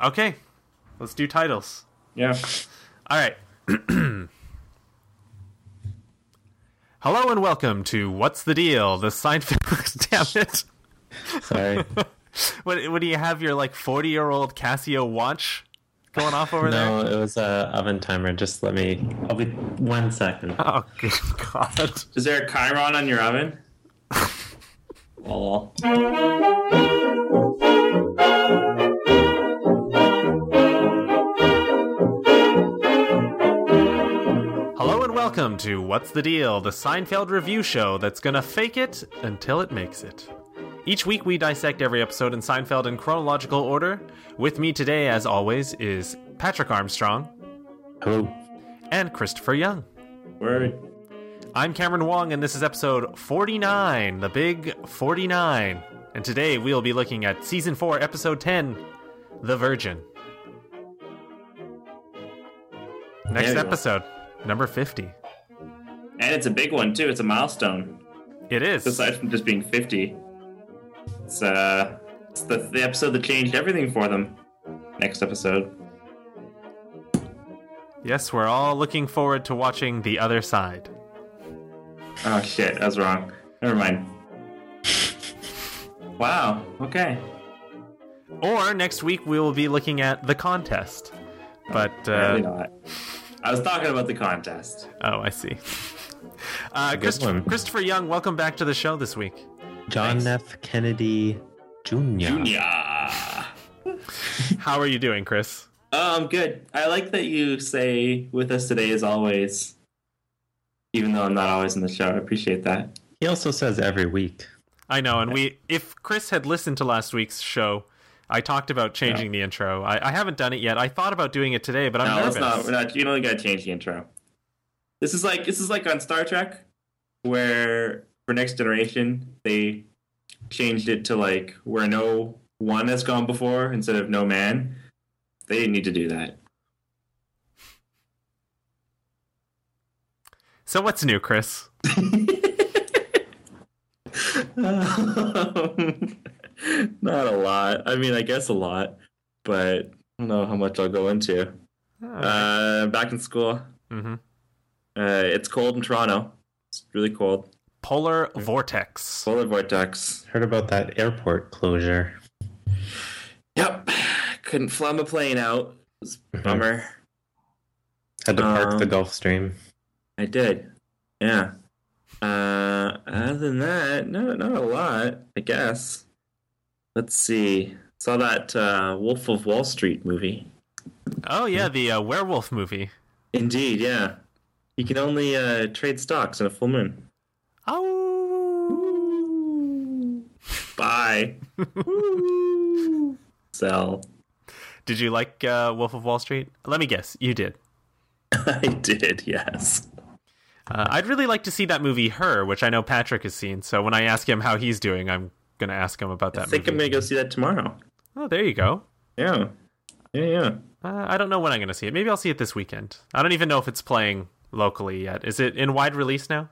Okay, let's do titles. Yeah. All right. Hello and welcome to What's the Deal? The Seinfeld. Damn it! Sorry. What, what do you have? Your like forty year old Casio watch going off over no, there? No, it was a oven timer. Just let me. I'll be one second. Oh good God! Is there a Chiron on your oven? Lol. Welcome to What's the Deal? The Seinfeld review show that's gonna fake it until it makes it. Each week we dissect every episode in Seinfeld in chronological order. With me today, as always, is Patrick Armstrong Hello. and Christopher Young. Word. I'm Cameron Wong, and this is episode 49, the big 49. And today we'll be looking at season 4, episode 10, The Virgin. Next go. episode, number 50. And it's a big one too. It's a milestone. It is. Aside from just being 50. It's uh it's the, the episode that changed everything for them. Next episode. Yes, we're all looking forward to watching The Other Side. Oh shit, I was wrong. Never mind. Wow, okay. Or next week we will be looking at The Contest. But, Apparently uh, not. I was talking about the contest. oh, I see. Uh, Christ- Christopher Young, welcome back to the show this week. John Thanks. F. Kennedy Jr. Yeah. How are you doing, Chris? Oh, I'm good. I like that you say with us today as always. Even though I'm not always in the show. I appreciate that. He also says every week. I know, and we if Chris had listened to last week's show, I talked about changing the intro. I, I haven't done it yet. I thought about doing it today, but I'm no, nervous. let's not. We're not. You don't gotta change the intro. This is like this is like on Star Trek, where for Next Generation they changed it to like where no one has gone before instead of no man. They didn't need to do that. So what's new, Chris? Um, not a lot. I mean, I guess a lot, but I don't know how much I'll go into. Uh, back in school. hmm Uh, it's cold in Toronto. It's really cold. Polar vortex. Polar vortex. Heard about that airport closure. Yep. Couldn't fly my plane out. It was a Mhm. bummer. Had to park the Um, Gulfstream. I did. Yeah. Uh, other than that, no, not a lot, I guess. Let's see. Saw that uh, Wolf of Wall Street movie. Oh yeah, the uh, werewolf movie. Indeed, yeah. You can only uh, trade stocks in a full moon. Oh. Bye. Sell. Did you like uh, Wolf of Wall Street? Let me guess, you did. I did, yes. Uh, I'd really like to see that movie Her, which I know Patrick has seen. So when I ask him how he's doing, I'm gonna ask him about that I think I'm gonna go see that tomorrow. Oh, there you go. Yeah. Yeah, yeah. Uh, I don't know when I'm gonna see it. Maybe I'll see it this weekend. I don't even know if it's playing locally yet. Is it in wide release now?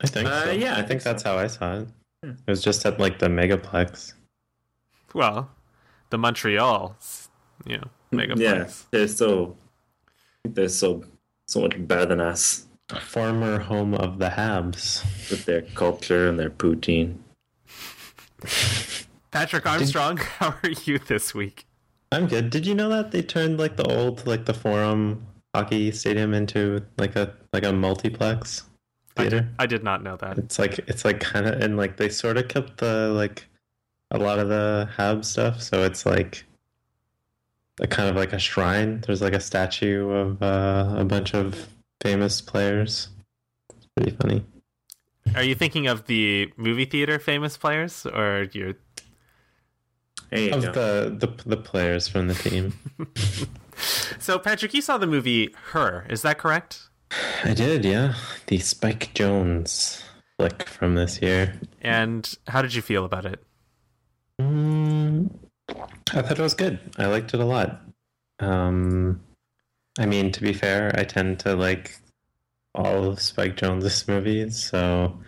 I think. Uh, so. yeah, I I think think that's how I saw it. It was just at like the Megaplex. Well, the Montreal, you know, megaplex. Yeah, they're so they're so so much better than us Former home of the Habs. with their culture and their poutine. Patrick Armstrong, how are you this week? I'm good. Did you know that they turned like the old like the Forum hockey stadium into like a like a multiplex I theater? did, I did not know that. It's like it's like kind of and like they sort of kept the like a lot of the Hab stuff, so it's like a kind of like a shrine. There's like a statue of uh, a bunch of famous players. It's pretty funny. Are you thinking of the movie theater famous players, or you're? Hey, Of go. the, the the players from the team. So, Patrick, you saw the movie Her. Is that correct? I did, yeah. The Spike Jonze flick from this year. And how did you feel about it? Mm, I thought it was good. I liked it a lot. Um, I mean, to be fair, I tend to like all of Spike Jonze's movies, so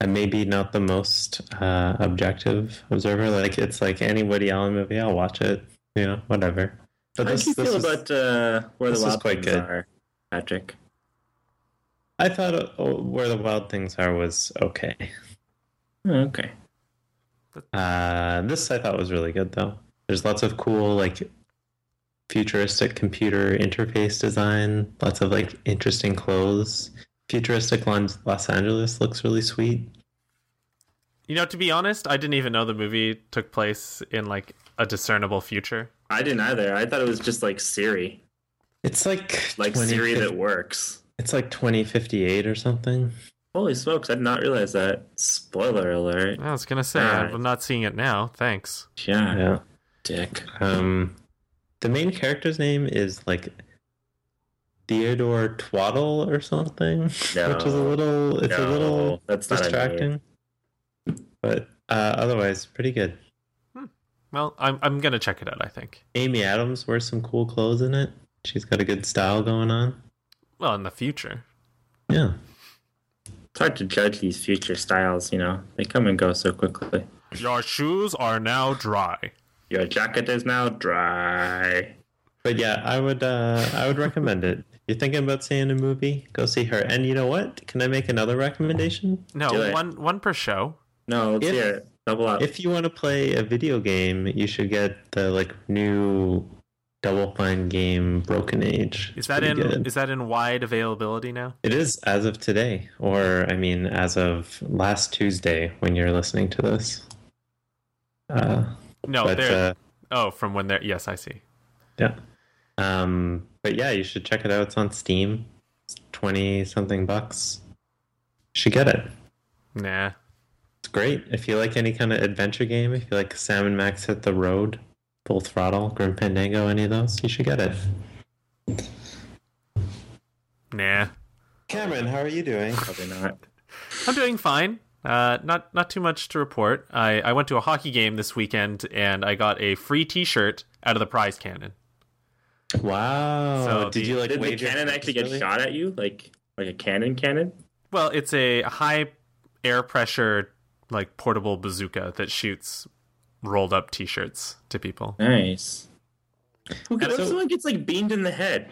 I'm maybe not the most uh, objective observer. Like it's like any Woody Allen movie, I'll watch it. You know, whatever. But How do you feel was, about uh, where the wild quite things good. are, Patrick? I thought uh, where the wild things are was okay. Oh, okay. Uh, this I thought was really good though. There's lots of cool like futuristic computer interface design. Lots of like interesting clothes. Futuristic Los Los Angeles looks really sweet. You know, to be honest, I didn't even know the movie took place in like a discernible future. I didn't either. I thought it was just like Siri, It's like like 20 Siri that works. It's like 2058 or something. Holy smokes! I did not realize that. Spoiler alert. I was gonna say Alright. I'm not seeing it now. Thanks. Yeah, Yeah. dick. Um, the main character's name is like Theodore Twaddle or something, no. which is a little. It's a little that's not a name. distracting. But uh, otherwise, pretty good. Well, I'm I'm gonna check it out. I think. Amy Adams wears some cool clothes in it. She's got a good style going on. Well, in the future. Yeah. It's hard to judge these future styles. You know, they come and go so quickly. Your shoes are now dry. Your jacket is now dry. But yeah, I would uh, I would recommend it. You're thinking about seeing a movie? Go see her. And you know what? Can I make another recommendation? No, one one per show. No, let's If- hear it. Double up. If you want to play a video game, you should get the like new Double Fine game Broken Age. Is that in good. is that in wide availability now? It is as of today, or I mean, as of last Tuesday when you're listening to this. Uh, No, but there. uh, oh, from when they're yes, I see. yeah, um, but yeah, you should check it out. It's on Steam. It's twenty something bucks. You should get it. Nah. It's great if you like any kind of adventure game. If you like Sam and Max hit the road, Full Throttle, Grim Fandango, any of those, you should get it. Nah. Cameron, how are you doing? Probably not. I'm doing fine. Uh, not not too much to report. I, I went to a hockey game this weekend and I got a free T-shirt out of the prize cannon. Wow. So did the- you like Did the wager cannon actually get really? shot at you? Like like a cannon cannon? Well, it's a high air pressure like portable bazooka that shoots rolled up T-shirts to people. Nice. What if someone gets like beamed in the head?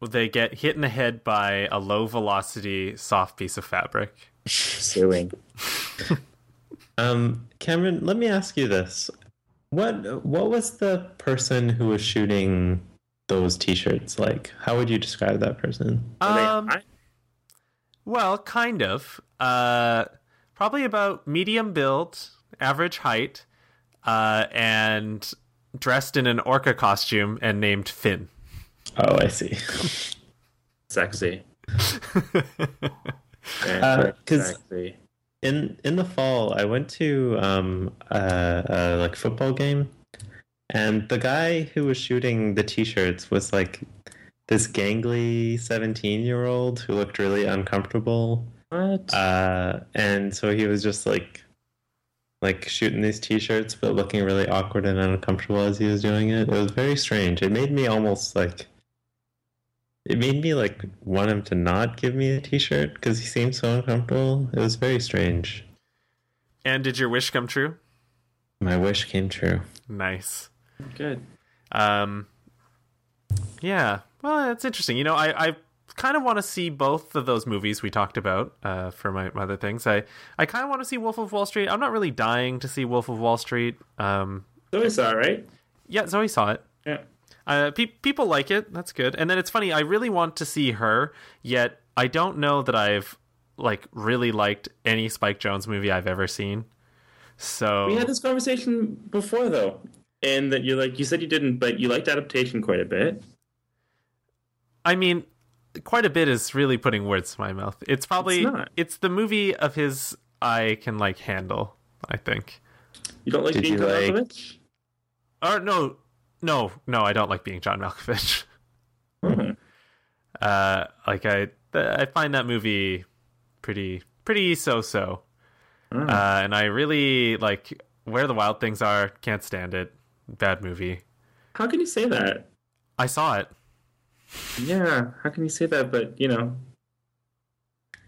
Well, they get hit in the head by a low velocity soft piece of fabric. Suing. Um, Cameron, let me ask you this: what what was the person who was shooting those T-shirts like? How would you describe that person? Are they Um. Well, kind of. Uh, probably about medium build, average height, uh, and dressed in an orca costume and named Finn. Oh, I see. sexy. Very, Uh, very 'cause- sexy. in in the fall, I went to um a, a like football game, and the guy who was shooting the T-shirts was like this gangly seventeen year old who looked really uncomfortable. What? Uh, and so he was just like, like shooting these T-shirts, but looking really awkward and uncomfortable as he was doing it. It was very strange. It made me almost like, it made me like want him to not give me a T-shirt because he seemed so uncomfortable. It was very strange. And did your wish come true? My wish came true. Nice. Good. Um, yeah. Well, that's interesting. You know, I, I kind of want to see both of those movies we talked about uh, for my, my other things. I, I kind of want to see Wolf of Wall Street. I'm not really dying to see Wolf of Wall Street. Um, So we saw it, right? yeah, Zoe saw it. Yeah. Uh, pe- people like it. That's good. And then it's funny. I really want to see her, yet I don't know that I've like really liked any Spike Jonze movie I've ever seen. So We had this conversation before though. And that you're like you said you didn't, but you liked adaptation quite a bit. I mean, quite a bit is really putting words to my mouth. It's probably It's not. it's the movie of his I can like handle. I think. You don't like Did being John like- Malkovich? Or no, no, no. I don't like being John Malkovich. Hmm. Uh, like I, I find that movie pretty, pretty so-so. Hmm. Uh, and I really like where the wild things are. Can't stand it. Bad movie. How can you say that? I saw it. Yeah, how can you say that? But you know,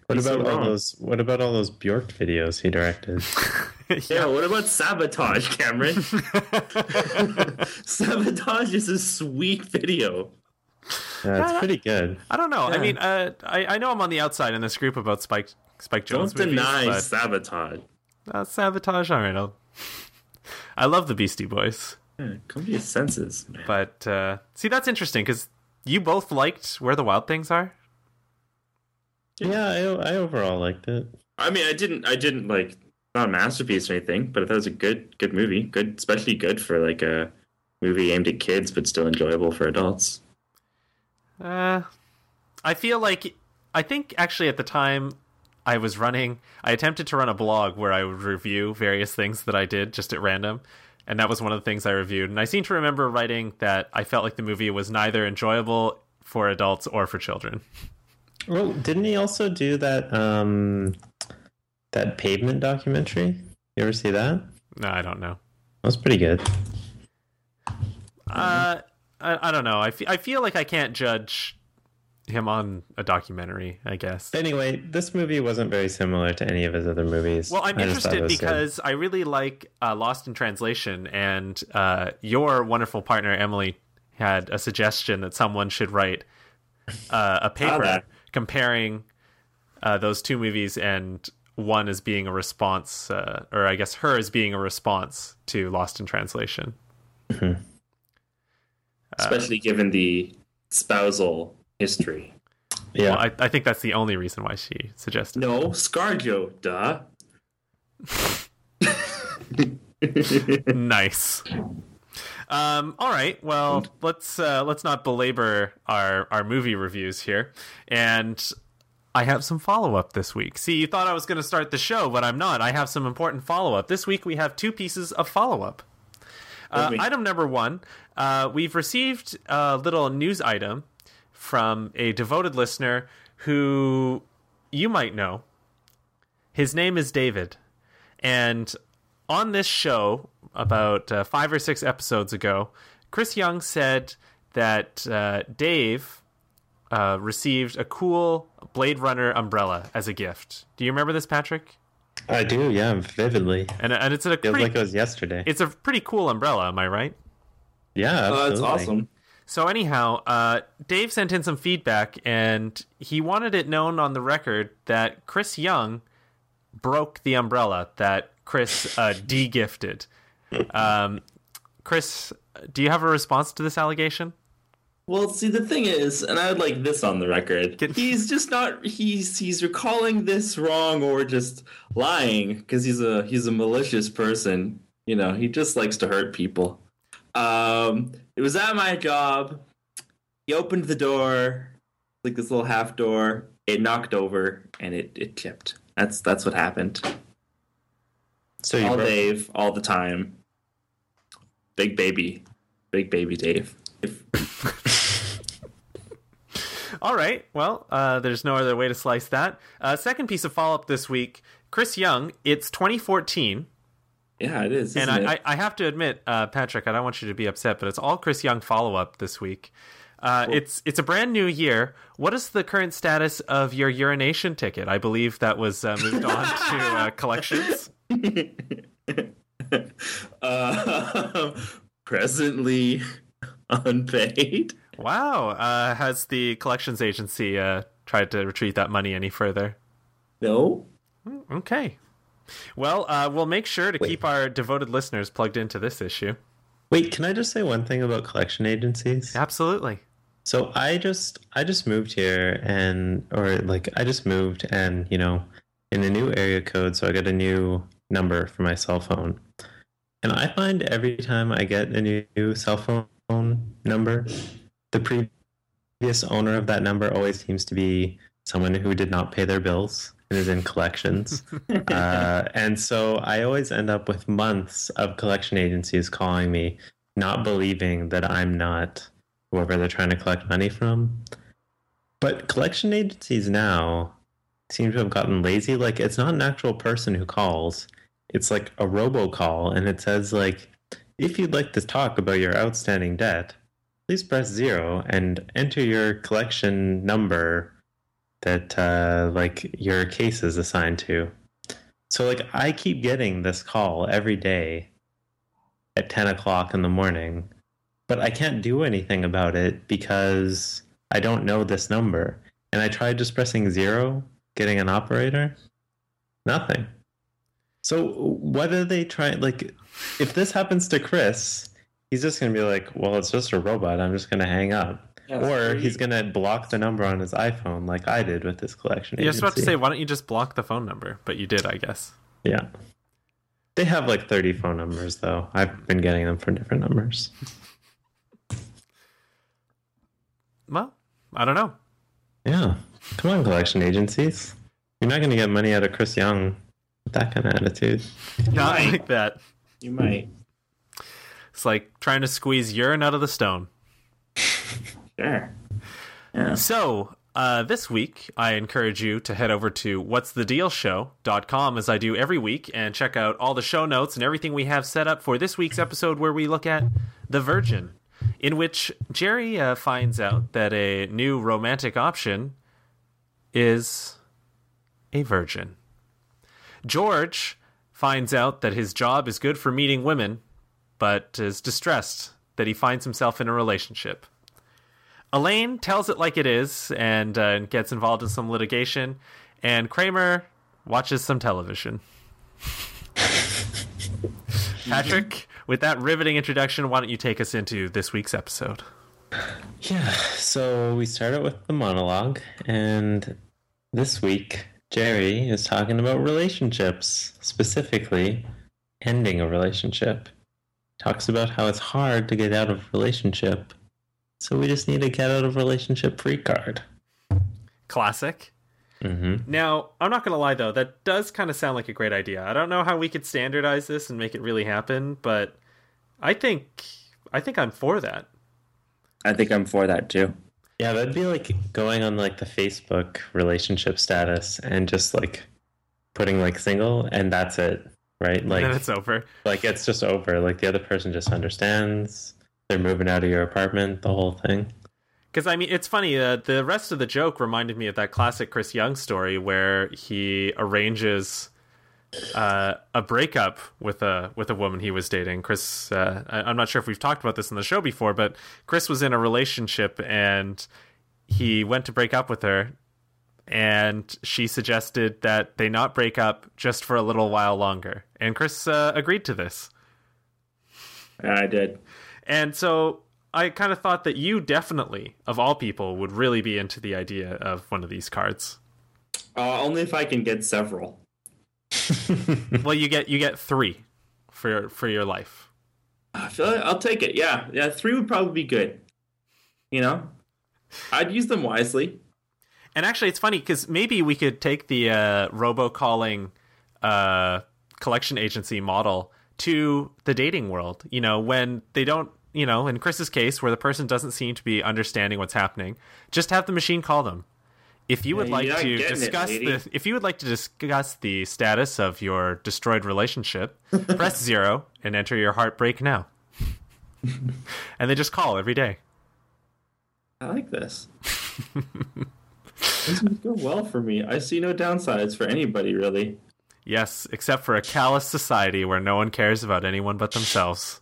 What about all those? What about all those Bjork videos he directed? Yeah, what about Sabotage, Cameron? Sabotage is a sweet video. Yeah, it's pretty good. I don't know. I mean, uh, I, I know I'm on the outside in this group about Spike Spike Jonze Don't movies, deny but Sabotage. uh, sabotage. All right, I'll, I love the Beastie Boys, Yeah, come to your senses, man. but uh, see, that's interesting because you both liked Where the Wild Things Are. Yeah, I, I overall liked it. I mean, I didn't, I didn't like not a masterpiece or anything, but I thought it was a good, good movie. Good, especially good for like a movie aimed at kids, but still enjoyable for adults. Uh, I feel like I think actually at the time I was running, I attempted to run a blog where I would review various things that I did just at random, and that was one of the things I reviewed. And I seem to remember writing that I felt like the movie was neither enjoyable for adults or for children. Well, didn't he also do that um that pavement documentary? You ever see that? No, I don't know. That was pretty good. Uh, I, I don't know. I fe- I feel like I can't judge him on a documentary. I guess. Anyway, this movie wasn't very similar to any of his other movies. Well, I'm I just thought it interested was good. because I really like uh, Lost in Translation, and uh, your wonderful partner Emily had a suggestion that someone should write uh, a paper comparing uh, those two movies, and one as being a response, uh, or I guess her as being a response to Lost in Translation. Especially given the spousal history. yeah, Well, I, I think that's the only reason why she suggested. No, ScarJo, duh. nice. Um, all right. Well, let's uh, let's not belabor our our movie reviews here. And I have some follow up this week. See, you thought I was going to start the show, but I'm not. I have some important follow up this week. We have two pieces of follow up. Uh, item number one: uh, We've received a little news item from a devoted listener who you might know. His name is David, and on this show about uh, five or six episodes ago, Chris Young said that uh, Dave uh, received a cool Blade Runner umbrella as a gift. Do you remember this, Patrick? I do. Yeah, vividly. And and it's a Feels pretty like it was yesterday. it's a pretty cool umbrella. Am I right? yeah, Oh, absolutely. that's awesome. So anyhow, uh, Dave sent in some feedback, and he wanted it known on the record that Chris Young broke the umbrella that Chris uh, de-gifted. Um, Chris, do you have a response to this allegation? Well, see, the thing is, and I would like this on the record. He's just not. He's he's recalling this wrong or just lying because he's a he's a malicious person. You know, he just likes to hurt people. Um, it was at my job. He opened the door, like this little half door. It knocked over and it it tipped. That's that's what happened. So all Dave, all the time. Big baby, big baby Dave. All right. Well, uh, there's no other way to slice that. Uh, second piece of follow up this week Chris Young, it's 2014. Yeah, it is. and I, it? I, I have to admit, uh, Patrick, I don't want you to be upset, but it's all Chris Young follow up this week. Uh, it's it's a brand new year. What is the current status of your urination ticket? I believe that was uh, moved on to uh, collections. uh, presently unpaid. Wow. Uh, has the collections agency uh, tried to retrieve that money any further? No. Okay. Well, uh, we'll make sure to Wait. keep our devoted listeners plugged into this issue. Wait, can I just say one thing about collection agencies? Absolutely. So I just I just moved here and or like I just moved and you know in a new area code so I got a new number for my cell phone. And I find every time I get a new cell phone number, the previous owner of that number always seems to be someone who did not pay their bills and is in collections. uh, and so I always end up with months of collection agencies calling me, not believing that I'm not whoever they're trying to collect money from. But collection agencies now seem to have gotten lazy. Like it's not an actual person who calls. It's like a robocall and it says like if you'd like to talk about your outstanding debt, please press zero and enter your collection number that uh, like your case is assigned to. So like I keep getting this call every day at ten o'clock in the morning, but I can't do anything about it because I don't know this number. And I tried just pressing zero, getting an operator, nothing. So are they trying? Like, if this happens to Chris, he's just gonna be like, "Well, it's just a robot. I'm just gonna hang up." Yeah, or three- he's gonna block the number on his iPhone, like I did with this collection. You're just about to say, why don't you just block the phone number? But you did, I guess. yeah. They have like 30 phone numbers, though. I've been getting them from different numbers. Well, I don't know. Yeah. Come on, collection agencies. You're not gonna get money out of Chris Young with that kind of attitude. Not might. like that. You might. It's like trying to squeeze urine out of the stone. Sure. Yeah. So, uh, this week, I encourage you to head over to what'sthedealshow.com as I do every week and check out all the show notes and everything we have set up for this week's episode where we look at The Virgin, in which Jerry uh, finds out that a new romantic option is a virgin. George finds out that his job is good for meeting women, but is distressed that he finds himself in a relationship. Elaine tells it like it is and uh, gets involved in some litigation, and Kramer watches some television. Patrick, with that riveting introduction, why don't you take us into this week's episode? Yeah. So we started with the monologue, and this week Jerry is talking about relationships, specifically ending a relationship. Talks about how it's hard to get out of a relationship, so we just need a get out of relationship free card. Classic. Mm-hmm. Now, I'm not going to lie though, that does kind of sound like a great idea. I don't know how we could standardize this and make it really happen, but I think I think I'm for that. I think I'm for that too. Yeah, that'd be like going on like the Facebook relationship status and just like putting like single, and that's it, right? Like and it's over. like it's just over like the other person just understands they're moving out of your apartment the whole thing Because I mean, it's funny. Uh, the rest of the joke reminded me of that classic Chris Young story where he arranges uh, a breakup with a with a woman he was dating. Chris, uh, I, I'm not sure if we've talked about this in the show before, but Chris was in a relationship and he went to break up with her, and she suggested that they not break up just for a little while longer, and Chris uh, agreed to this. I did. And so I kind of thought that you definitely, of all people, would really be into the idea of one of these cards. Uh, only if I can get several. well, you get you get three for your, for your life. I feel like I'll take it. Yeah, yeah. Three would probably be good. You know, I'd use them wisely. And actually, it's funny because maybe we could take the uh, robocalling uh, collection agency model to the dating world. You know, when they don't, you know, in Chris's case, where the person doesn't seem to be understanding what's happening, just have the machine call them. If you would Yeah, like to getting it, discuss the, if you would like to discuss the status of your destroyed relationship, press zero and enter your heartbreak now. and they just call every day. I like this. this would go well for me. I see no downsides for anybody really. Yes, except for a callous society where no one cares about anyone but themselves.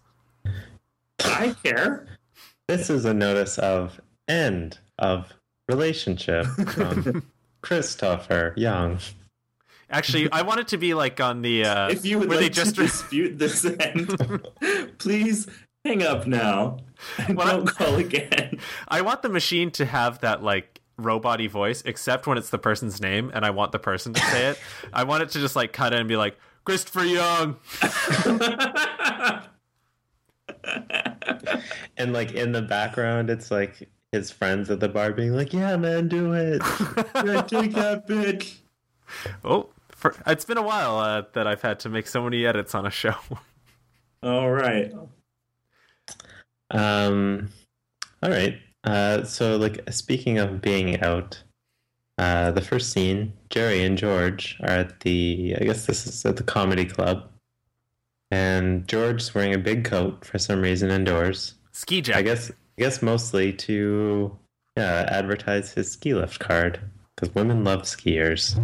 I care. this is a notice of end of relationship from christopher young Actually, I want it to be like on the uh, If you would where like they just to dispute this end, please hang up now and Well, I- don't call again. I want the machine to have that like robot voice, except when it's the person's name, and I want the person to say it. I want it to just like cut in and be like Christopher Young. and like in the background it's like his friends at the bar being like yeah man do it Yeah, take that bitch. Oh, for, it's been a while uh, that I've had to make so many edits on a show. All right. um all right uh so like speaking of being out uh the first scene jerry and george are at the i guess this is at the comedy club and george's wearing a big coat for some reason indoors Ski jacket. I guess I guess mostly to yeah, advertise his ski lift card. because women love skiers.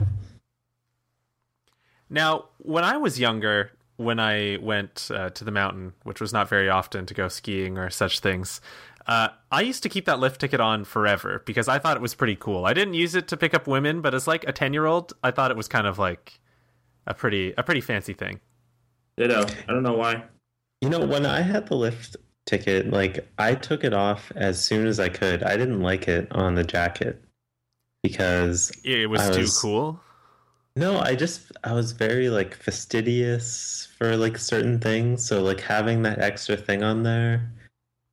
Now, when I was younger, when I went uh, to the mountain, which was not very often to go skiing or such things, uh, I used to keep that lift ticket on forever because I thought it was pretty cool. I didn't use it to pick up women, but as like a ten year old, I thought it was kind of like a pretty a pretty fancy thing. Ditto. I don't know why. You know, when I had the lift ticket, like I took it off as soon as I could. I didn't like it on the jacket because It was, I too cool. no, I just I was very like fastidious for like certain things. So like having that extra thing on there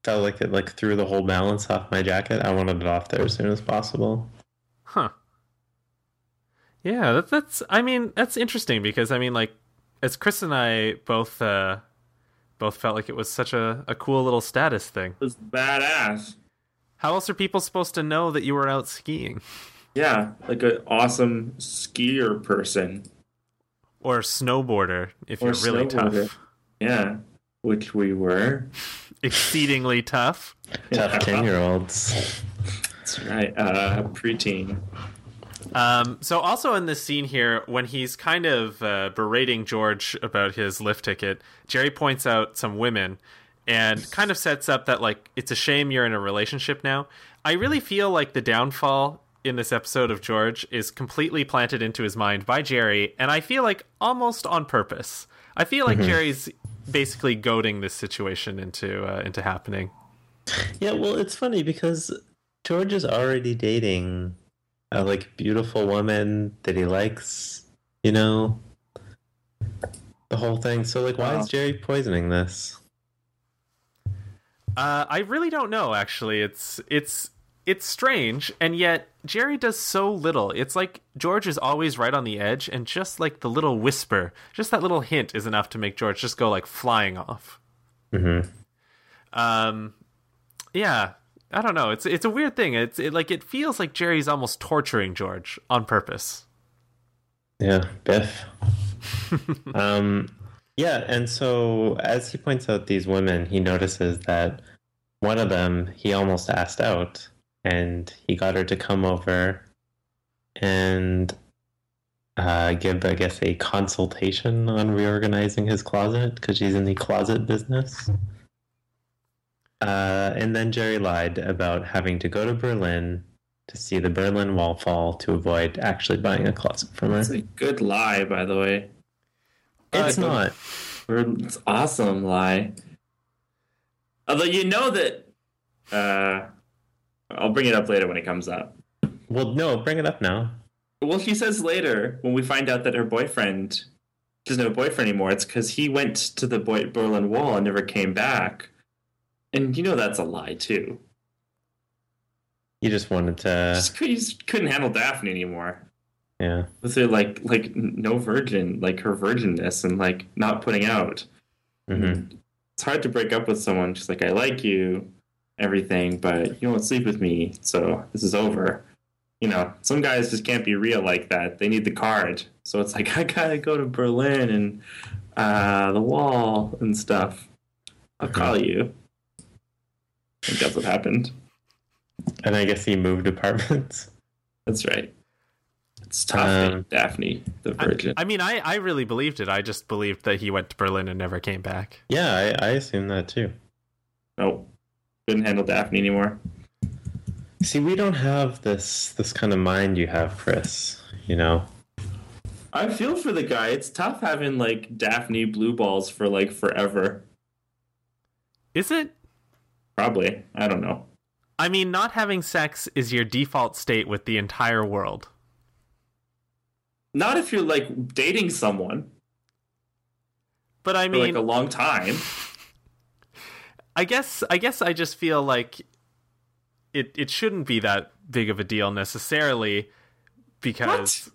felt like it like threw the whole balance off my jacket. I wanted it off there as soon as possible. Huh. Yeah, that, that's. I mean, that's interesting because I mean, like, as Chris and I both uh, both felt like it was such a, a cool little status thing. It was badass. How else are people supposed to know that you were out skiing Yeah, like an awesome skier person. or snowboarder if Or you're really tough, Yeah, which we were. exceedingly tough? Tough ten year olds. That's right. Uh, preteen. Um, so also in this scene here, when he's kind of uh, berating George about his lift ticket, Jerry points out some women and kind of sets up that like it's a shame you're in a relationship now. I really feel like the downfall in this episode of George is completely planted into his mind by Jerry, and I feel like almost on purpose. I feel like Jerry's basically goading this situation into uh, into happening. Yeah, well, it's funny because George is already dating a like beautiful woman that he likes. You know, the whole thing. So like, why Wow. is Jerry poisoning this? Uh, I really don't know. Actually, it's it's it's strange, and yet Jerry does so little. It's like George is always right on the edge, and just like the little whisper, just that little hint is enough to make George just go like flying off. hmm Um, yeah, I don't know. It's it's a weird thing. It's it, like it feels like Jerry's almost torturing George on purpose. Yeah, Biff. um, yeah, and so as he points out these women, he notices that one of them he almost asked out, and he got her to come over and uh, give, I guess, a consultation on reorganizing his closet because she's in the closet business. Uh, and then Jerry lied about having to go to Berlin to see the Berlin Wall fall to avoid actually buying a closet from her. It's a good lie, by the way. It's Uh, not. It's awesome lie. Although you know that. Uh, I'll bring it up later when it comes up. Well, no, bring it up now. Well, she says later when we find out that her boyfriend doesn't have a boyfriend anymore. It's because he went to the Boy- Berlin Wall and never came back. And you know that's a lie too. You just wanted to, Just, he just couldn't handle Daphne anymore. yeah. With her like like no virgin, like her virginness and like not putting out. hmm It's hard to break up with someone. She's like, I like you, everything, but you won't sleep with me, so this is over. You know, some guys just can't be real like that. They need the card. So it's like I gotta go to Berlin and uh, the wall and stuff. I'll call you. I think that's what happened. And I guess he moved apartments. That's right. It's tough, Um, Daphne, the I, virgin. I mean, I I really believed it. I just believed that he went to Berlin and never came back. Yeah, I, I assume that too. nope, couldn't handle Daphne anymore. See, we don't have this this kind of mind you have, Chris. You know, I feel for the guy. It's tough having like Daphne blue balls for like forever. Is it? Probably. I don't know. I mean, not having sex is your default state with the entire world. Not if you're like dating someone But I for mean, like a long time. I guess I guess I just feel like it it shouldn't be that big of a deal necessarily because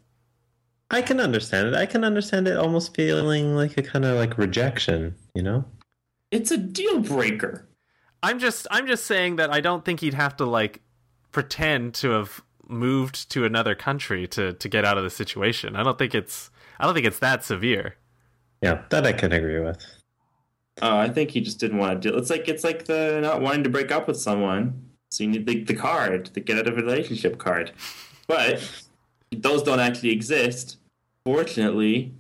I can understand it. I can understand it almost feeling like a kind of like rejection. You know? It's a deal breaker. I'm just I'm just saying that I don't think he'd have to like pretend to have moved to another country to to get out of the situation. I don't think it's I don't think it's that severe. Yeah, that I can agree with. Uh, I think he just didn't want to do. It's like it's like the not wanting to break up with someone. So you need the, the card, the get out of a relationship card. But those don't actually exist. Fortunately,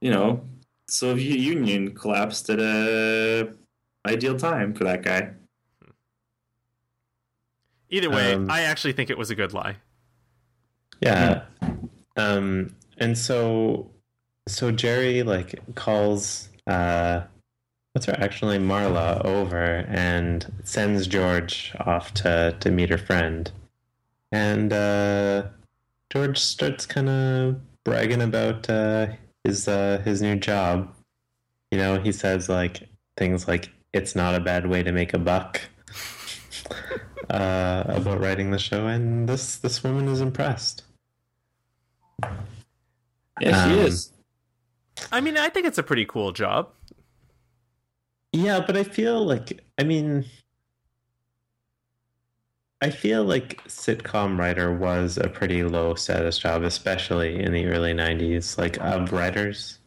you know, Soviet Union collapsed at a ideal time for that guy. Either way, Um, I actually think it was a good lie. Yeah. Um, and so, so Jerry like calls, uh, what's her actually Marla over and sends George off to, to meet her friend. And, uh, George starts kind of bragging about, uh, his, uh, his new job. You know, he says like things like, it's not a bad way to make a buck. uh, about writing the show, and this this woman is impressed. Yeah, she Um, is. I mean, I think it's a pretty cool job. Yeah, but I feel like I mean I feel like sitcom writer was a pretty low status job, especially in the early '90s. Like of writers,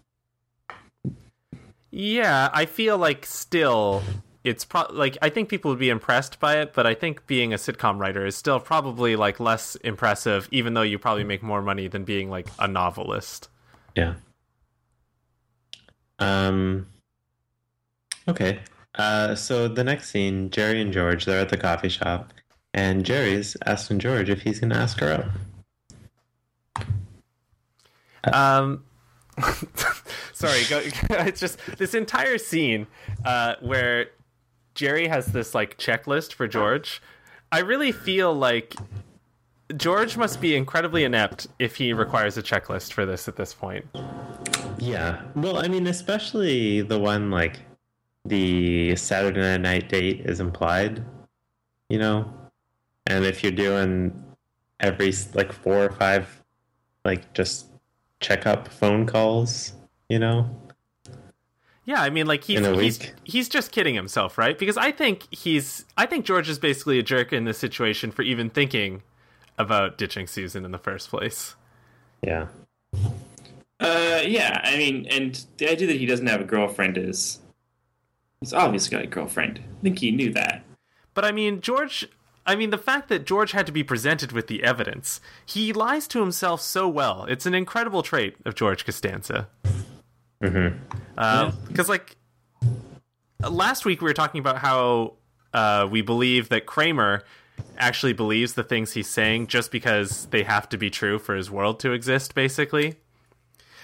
Yeah, I feel like still it's pro- like I think people would be impressed by it, but I think being a sitcom writer is still probably like less impressive even though you probably make more money than being like a novelist. yeah. Um. Okay. Uh. So the next scene, Jerry and George, they're at the coffee shop, and Jerry's asking George if he's gonna ask her out. Um, sorry, go, it's just this entire scene uh, where Jerry has this like checklist for George. I really feel like George must be incredibly inept if he requires a checklist for this at this point. Yeah. Well, I mean, especially the one like the Saturday night date is implied, you know? And if you're doing every like four or five like just check up phone calls, you know? Yeah, I mean, like he's he's week? he's just kidding himself, right? Because I think he's I think George is basically a jerk in this situation for even thinking about ditching Susan in the first place. Yeah. Uh, yeah, I mean, and the idea that he doesn't have a girlfriend is. He's obviously got a girlfriend. I think he knew that. But I mean, George. I mean, the fact that George had to be presented with the evidence, he lies to himself so well. It's an incredible trait of George Costanza. Mhm. Because, like, last week we were talking about how uh, we believe that Kramer actually believes the things he's saying just because they have to be true for his world to exist, basically.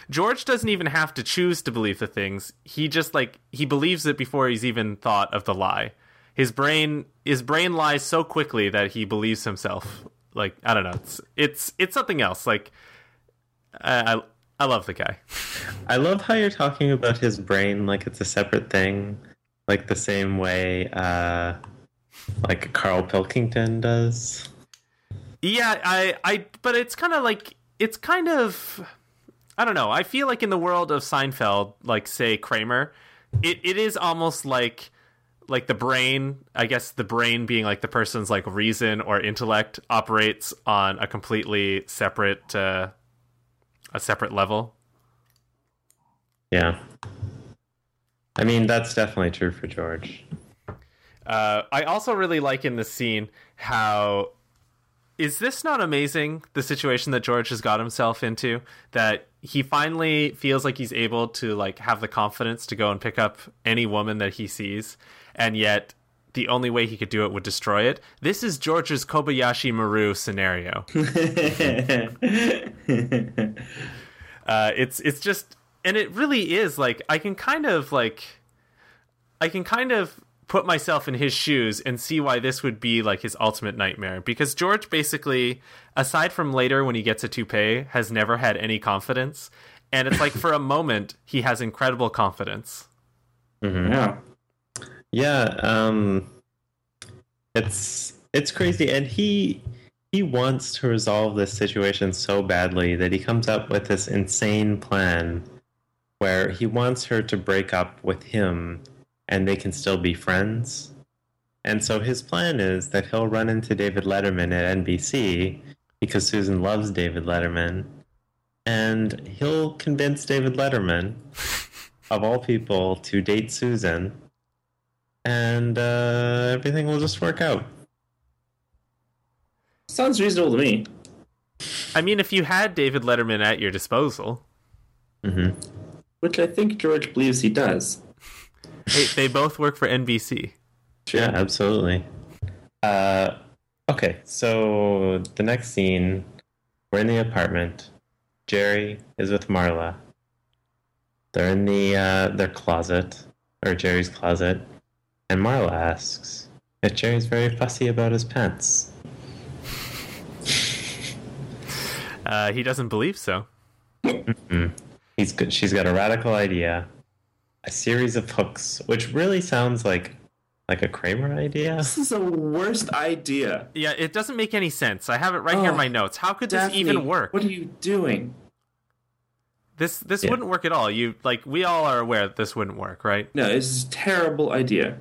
George doesn't even have to choose to believe the things. He just like he believes it before he's even thought of the lie. His brain his brain lies so quickly that he believes himself. Like I don't know, it's it's it's something else. Like I I, love the guy. I love how you're talking about his brain like it's a separate thing, like the same way uh like Karl Pilkington does. Yeah, I, I, but it's kind of like it's kind of, I don't know. I feel like in the world of Seinfeld, like say Kramer, it, it is almost like like the brain. I guess the brain being like the person's like reason or intellect operates on a completely separate uh, a separate level. Yeah. I mean, that's definitely true for George. Uh, I also really like in this scene how is this not amazing the situation that George has got himself into that he finally feels like he's able to like have the confidence to go and pick up any woman that he sees and yet the only way he could do it would destroy it. This is George's Kobayashi Maru scenario. uh, it's it's just and it really is like I can kind of like I can kind of put myself in his shoes and see why this would be like his ultimate nightmare because George basically aside from later when he gets a toupee has never had any confidence and it's like for a moment he has incredible confidence. yeah. Yeah, um it's it's crazy. And he he wants to resolve this situation so badly that he comes up with this insane plan where he wants her to break up with him and they can still be friends. And so his plan is that he'll run into David Letterman at NBC because Susan loves David Letterman. And he'll convince David Letterman of all people to date Susan and uh, everything will just work out. Sounds reasonable to me. I mean, if you had David Letterman at your disposal, hmm Which I think George believes he does. they, they both work for NBC. Yeah, absolutely. Uh, okay, so the next scene, we're in the apartment. Jerry is with Marla. They're in the uh, their closet, or Jerry's closet, and Marla asks if Jerry's very fussy about his pants. Uh, he doesn't believe so. He's good. She's got a radical idea, a series of hooks, which really sounds like like a Kramer idea. This is the worst idea. Yeah, it doesn't make any sense. I have it right here in Oh, my notes. How could this even work? What are you doing? This this Yeah. wouldn't work at all. You like we all are aware that this wouldn't work, right? No, this is a terrible idea.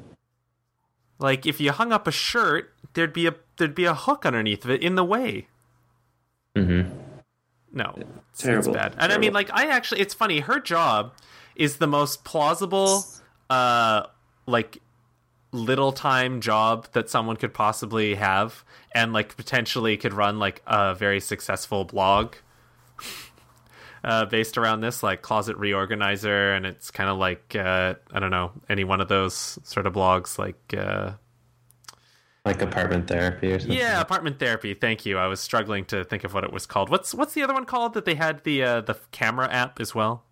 Like if you hung up a shirt, there'd be a there'd be a hook underneath of it in the way. Mm-hmm. No, it's, Terrible, it's bad. And I mean, like, I actually, it's funny. Her job is the most plausible, uh, like, little time job that someone could possibly have, and like potentially could run like a very successful blog. Uh, based around this, like closet reorganizer, and it's kind of like uh, I don't know any one of those sort of blogs, like uh, Like apartment therapy or something. Yeah, apartment therapy. Thank you. I was struggling to think of what it was called. What's what's the other one called that they had the uh, the camera app as well?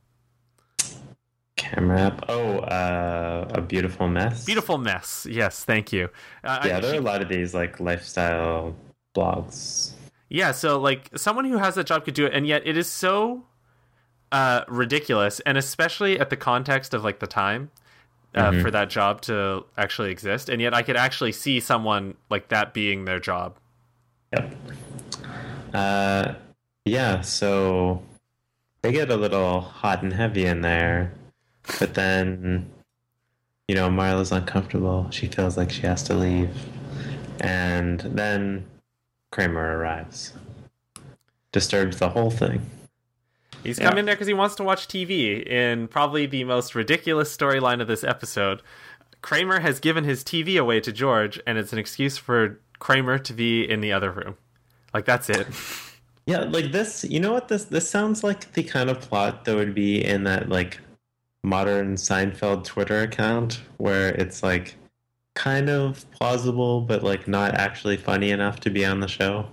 Camera app. Oh, uh, a beautiful mess. Beautiful mess. Yes, thank you. Uh, Yeah, there are a lot of these like lifestyle blogs. yeah. So like someone who has that job could do it, and yet it is so uh, ridiculous, and especially at the context of like the time. Uh, Mhm. For that job to actually exist, and yet I could actually see someone like that being their job. Yep. Uh, yeah. So they get a little hot and heavy in there, but then, you know, Marla's uncomfortable. She feels like she has to leave, and then Kramer arrives, disturbs the whole thing. He's Yeah. come in there because he wants to watch TV in probably the most ridiculous storyline of this episode. Kramer has given his TV away to George, and it's an excuse for Kramer to be in the other room. Like that's it. Yeah, like this. You know what this? This sounds like the kind of plot that would be in that like modern Seinfeld Twitter account, where it's like kind of plausible, but like not actually funny enough to be on the show.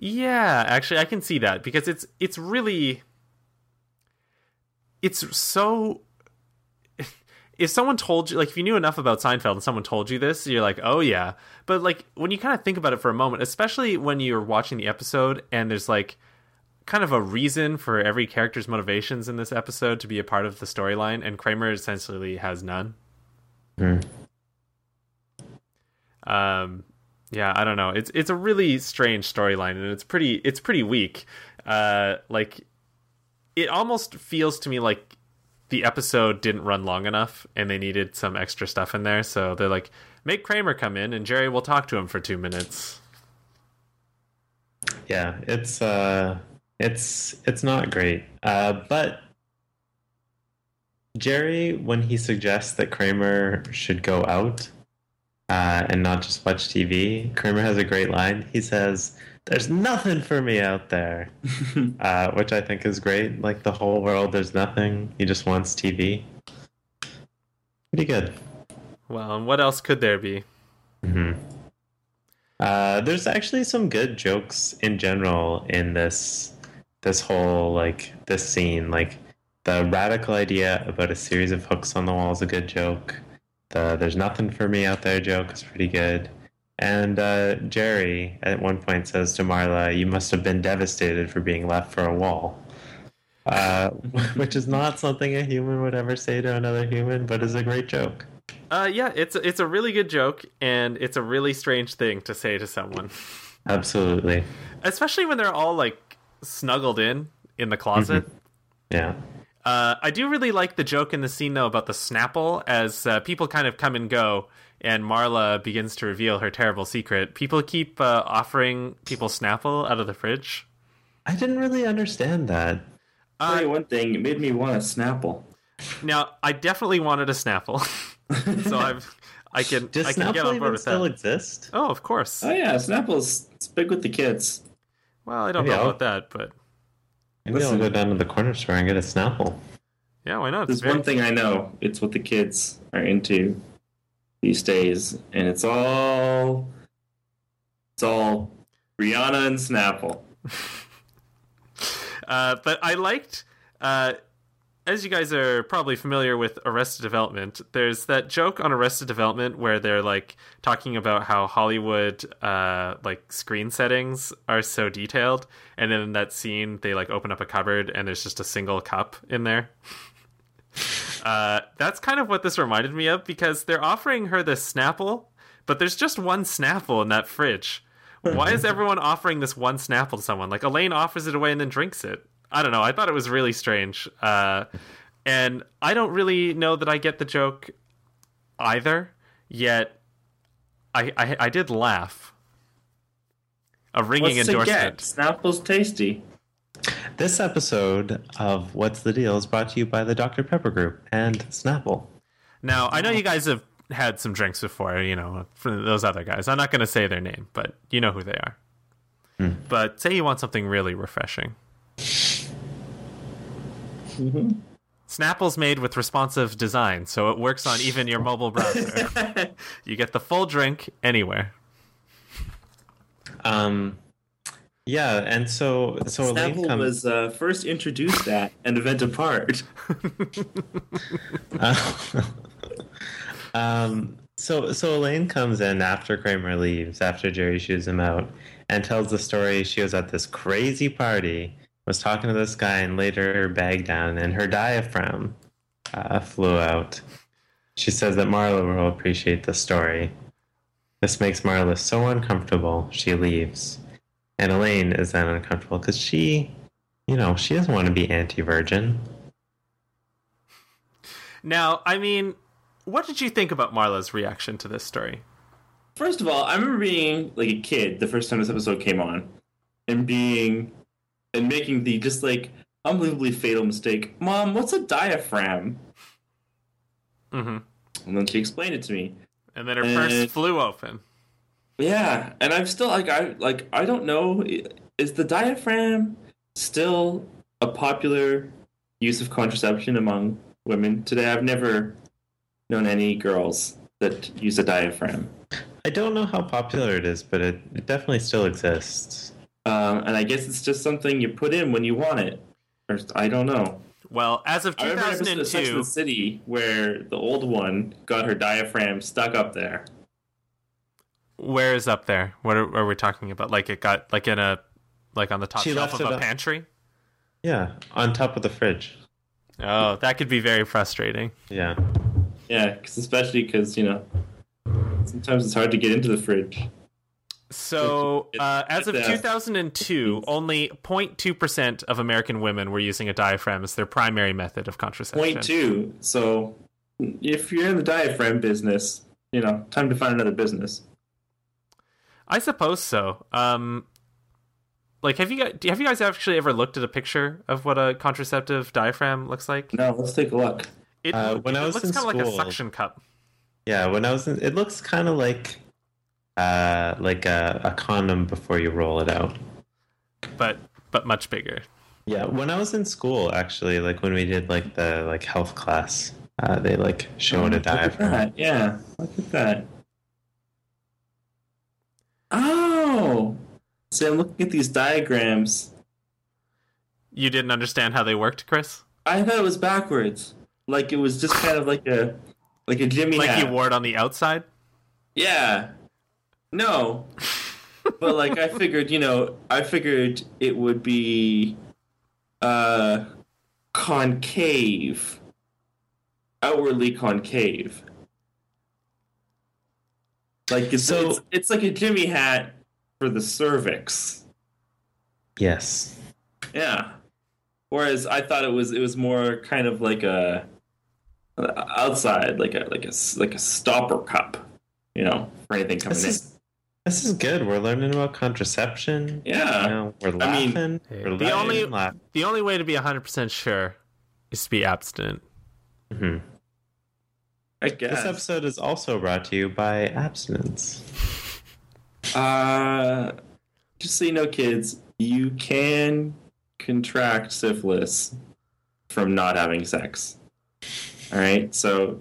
Yeah, actually, I can see that because it's it's really it's so. If someone told you, like, if you knew enough about Seinfeld and someone told you this, you're like, oh yeah. But like, when you kind of think about it for a moment, especially when you're watching the episode and there's like kind of a reason for every character's motivations in this episode to be a part of the storyline, and Kramer essentially has none. Hmm. Um, yeah, I don't know. It's it's a really strange storyline, and it's pretty it's pretty weak. Uh, like it almost feels to me like the episode didn't run long enough, and they needed some extra stuff in there. So they're like, make Kramer come in, and Jerry will talk to him for two minutes. Yeah, it's uh, it's it's not great. Uh, but Jerry, when he suggests that Kramer should go out uh, and not just watch TV, Kramer has a great line. He says, "There's nothing for me out there," uh, which I think is great. Like the whole world, there's nothing. He just wants TV. Pretty good. Well, and what else could there be? hmm Uh, there's actually some good jokes in general in this this whole like this scene. Like the radical idea about a series of hooks on the wall is a good joke. The "there's nothing for me out there" joke is pretty good. And uh, Jerry at one point says to Marla, "You must have been devastated for being left for a wall." Uh, which is not something a human would ever say to another human, but is a great joke. Uh, yeah, it's it's a really good joke, and it's a really strange thing to say to someone, Absolutely, especially when they're all like snuggled in in the closet. yeah. Uh, I do really like the joke in the scene though about the Snapple as uh, people kind of come and go, and Marla begins to reveal her terrible secret. People keep uh, offering people Snapple out of the fridge. I didn't really understand that. Tell Uh, you one thing, it made me want a Snapple. now, I definitely wanted a Snapple, so I've I can Does I can get Snapple on board even with still that. exist? Oh, of course. Oh yeah, Snapple's it's big with the kids. Well, I don't Maybe know I'll- about that, but Maybe Listen. I'll go down to the corner store and get a Snapple. yeah, why not? It's There's one thing I know. It's what the kids are into these days, and it's all it's all Rihanna and Snapple. Uh, but I liked, uh, as you guys are probably familiar with Arrested Development, there's that joke on Arrested Development where they're like talking about how Hollywood, uh, like screen settings are so detailed, and then in that scene they like open up a cupboard and there's just a single cup in there. Uh, that's kind of what this reminded me of because they're offering her this Snapple, but there's just one Snapple in that fridge. Why is everyone offering this one Snapple to someone? Like Elaine offers it away and then drinks it. I don't know. I thought it was really strange. Uh, and I don't really know that I get the joke either. Yet, I I, I did laugh. A ringing What's to endorsement. get? Snapple's tasty. This episode of What's the Deal is brought to you by the Dr. Pepper Group and Snapple. Now, I know you guys have had some drinks before, you know, from those other guys. I'm not going to say their name, but you know who they are. But say you want something really refreshing. Snapple's made with responsive design, so it works on even your mobile browser. you get the full drink anywhere. Um, yeah, and so so Elaine Snapple comes. was uh, first introduced at an event apart. um, so so Elaine comes in after Kramer leaves, after Jerry shoos him out, and tells the story. She was at this crazy party, was talking to this guy, and laid her bag down, and her diaphragm uh, flew out. She says that Marla will appreciate the story. This makes Marla so uncomfortable. She leaves, and Elaine is then uncomfortable because she, you know, she doesn't want to be anti-virgin. Now, I mean, what did you think about Marla's reaction to this story? First of all, I remember being like a kid the first time this episode came on, and being and making the just like unbelievably fatal mistake. Mom, what's a diaphragm? hmm And then she explained it to me. And then her Uh, purse flew open. Yeah, and I'm still like I like I don't know. Is the diaphragm still a popular use of contraception among women today? I've never known any girls that use a diaphragm, I don't know how popular it is, but it, it definitely still exists. Um, and I guess it's just something you put in when you want it. Or I don't know. Well, as of I remember an episode of Sex and 2002, the City where the old one got her diaphragm stuck up there. where is up there? What are, are we talking about? Like it got like in a like on the top She shelf of it a up. pantry. Yeah, on top of the fridge. Oh, that could be very frustrating. Yeah. Yeah, 'cause especially because you know sometimes it's hard to get into the fridge. So, uh, as of uh, 2002, only 0.2% of American women were using a diaphragm as their primary method of contraception. Point two. So if you're in the diaphragm business, you know, time to find another business. I suppose so. Um, like, have you guys, have you guys actually ever looked at a picture of what a contraceptive diaphragm looks like? No, let's take a look. It, Uh, when it I was looks in kind of like a suction cup. Yeah, when I was in, it looks kind of like uh like a, a condom before you roll it out. but but much bigger. Yeah, when I was in school actually, like when we did like the like health class, uh they like showed a Look at diaphragm. that. Yeah, look at that. Oh, see, I'm looking at these diagrams. You didn't understand how they worked, Chris? I thought it was backwards. Like it was just kind of like a like a Jimmy Like hat. you wore it on the outside? Yeah. No. but like I figured, you know, I figured it would be uh concave. Outwardly concave. Like it's So- it's, it's like a Jimmy hat for the cervix. Yes. Yeah. Whereas I thought it was it was more kind of like a uh, outside like a like a like a stopper cup, you know, for anything coming This in. is this is good. We're learning about contraception. Yeah. You know, we're I mean- laughing. We're the laughing, only- laughing. The only way to be 100% sure is to be abstinent. Mhm. I This episode is also brought to you by abstinence. Uh, just so you know, kids, you can contract syphilis from not having sex. All right, so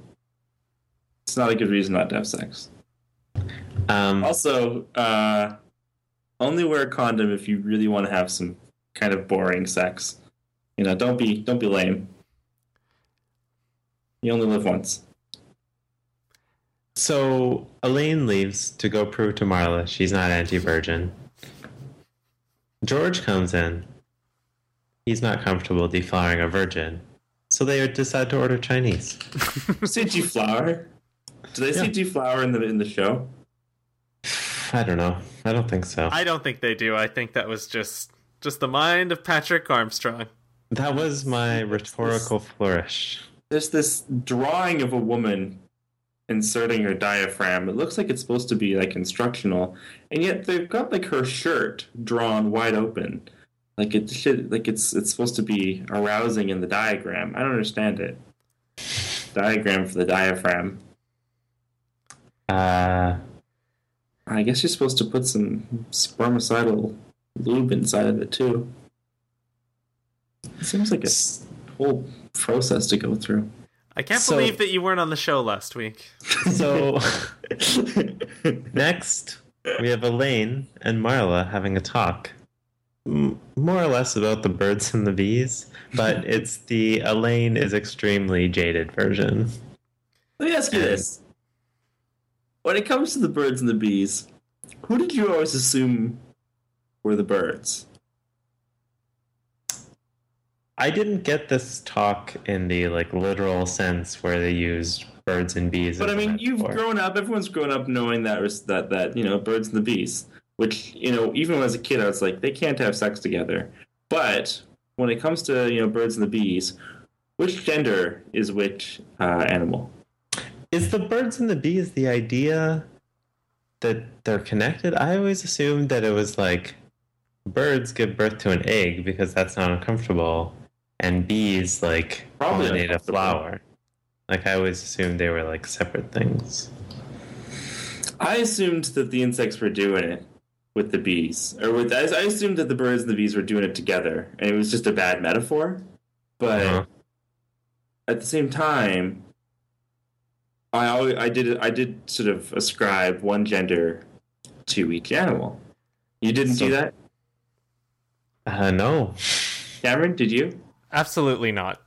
it's not a good reason not to have sex. Um, Also, uh, only wear a condom if you really want to have some kind of boring sex. You know, don't be don't be lame. You only live once. so Elaine leaves to go prove to Marla she's not anti-virgin. George comes in. He's not comfortable deflowering a virgin, so they decide to order Chinese. See deflower? Do they see Yeah. deflower in the in the show? I don't know. I don't think so. I don't think they do. I think that was just just the mind of Patrick Armstrong. That was my rhetorical flourish. There's this drawing of a woman inserting her diaphragm. It looks like it's supposed to be like instructional, and yet they've got like her shirt drawn wide open, like it should, like it's it's supposed to be arousing in the diagram. I don't understand it. Diagram for the diaphragm. Uh, I guess you're supposed to put some spermicidal lube inside of it too. It seems like a s- whole process to go through. I can't So- believe that you weren't on the show last week. so next, we have Elaine and Marla having a talk, m- more or less about the birds and the bees, but it's the Elaine is extremely jaded version. Let me ask you this. When it comes to the birds and the bees, who did you always assume were the birds? I didn't get this talk in the like literal sense where they used birds and bees. But I mean, you've metaphor. grown up. Everyone's grown up knowing that that that you know birds and the bees. Which you know, even as a kid, I was like, they can't have sex together. But when it comes to you know birds and the bees, which gender is which uh, animal? Is the birds and the bees the idea that they're connected? I always assumed that it was like birds give birth to an egg because that's not uncomfortable, and bees like Probably pollinate a flower. Like I always assumed they were like separate things. I assumed that the insects were doing it with the bees, or with I, I assumed that the birds and the bees were doing it together, and it was just a bad metaphor. But Uh-huh. at the same time, I always, I did I did sort of ascribe one gender to each animal. You didn't So- do that, Uh, no. Cameron? Did you? Absolutely not.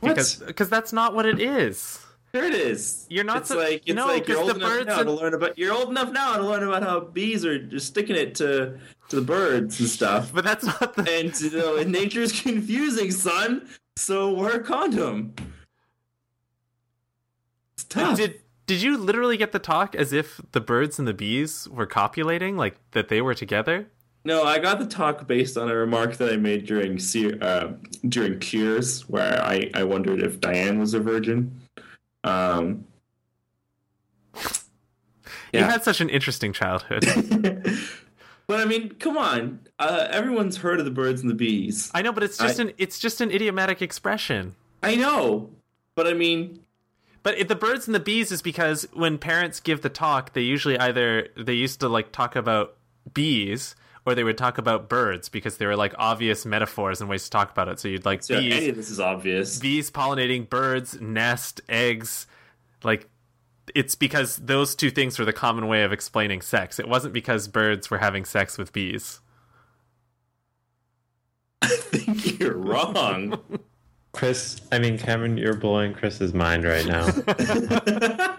What? Because because that's not what it is. Sure, it is. You're not It's so- like it's no, like you're 'cause old the enough birds now and- to learn about. You're old enough now to learn about how bees are just sticking it to to the birds and stuff. But that's not the and you know, and nature's confusing, son. So wear a condom. It's tough. Did did you literally get the talk as if the birds and the bees were copulating, like that they were together? no, I got the talk based on a remark that I made during uh, during Cures, where I, I wondered if Diane was a virgin. Um, You had such an interesting childhood. but I mean, come on. Uh, everyone's heard of the birds and the bees. I know, but it's just I- an it's just an idiomatic expression. I know, but I mean, But the birds and the bees is because when parents give the talk, they usually either they used to like talk about bees or they would talk about birds because they were like obvious metaphors and ways to talk about it. So you'd like so bees, any of this is obvious. bees pollinating birds, nest, eggs. Like it's because those two things were the common way of explaining sex. It wasn't because birds were having sex with bees. I think you're wrong. Chris, I mean Cameron, you're blowing Chris's mind right now.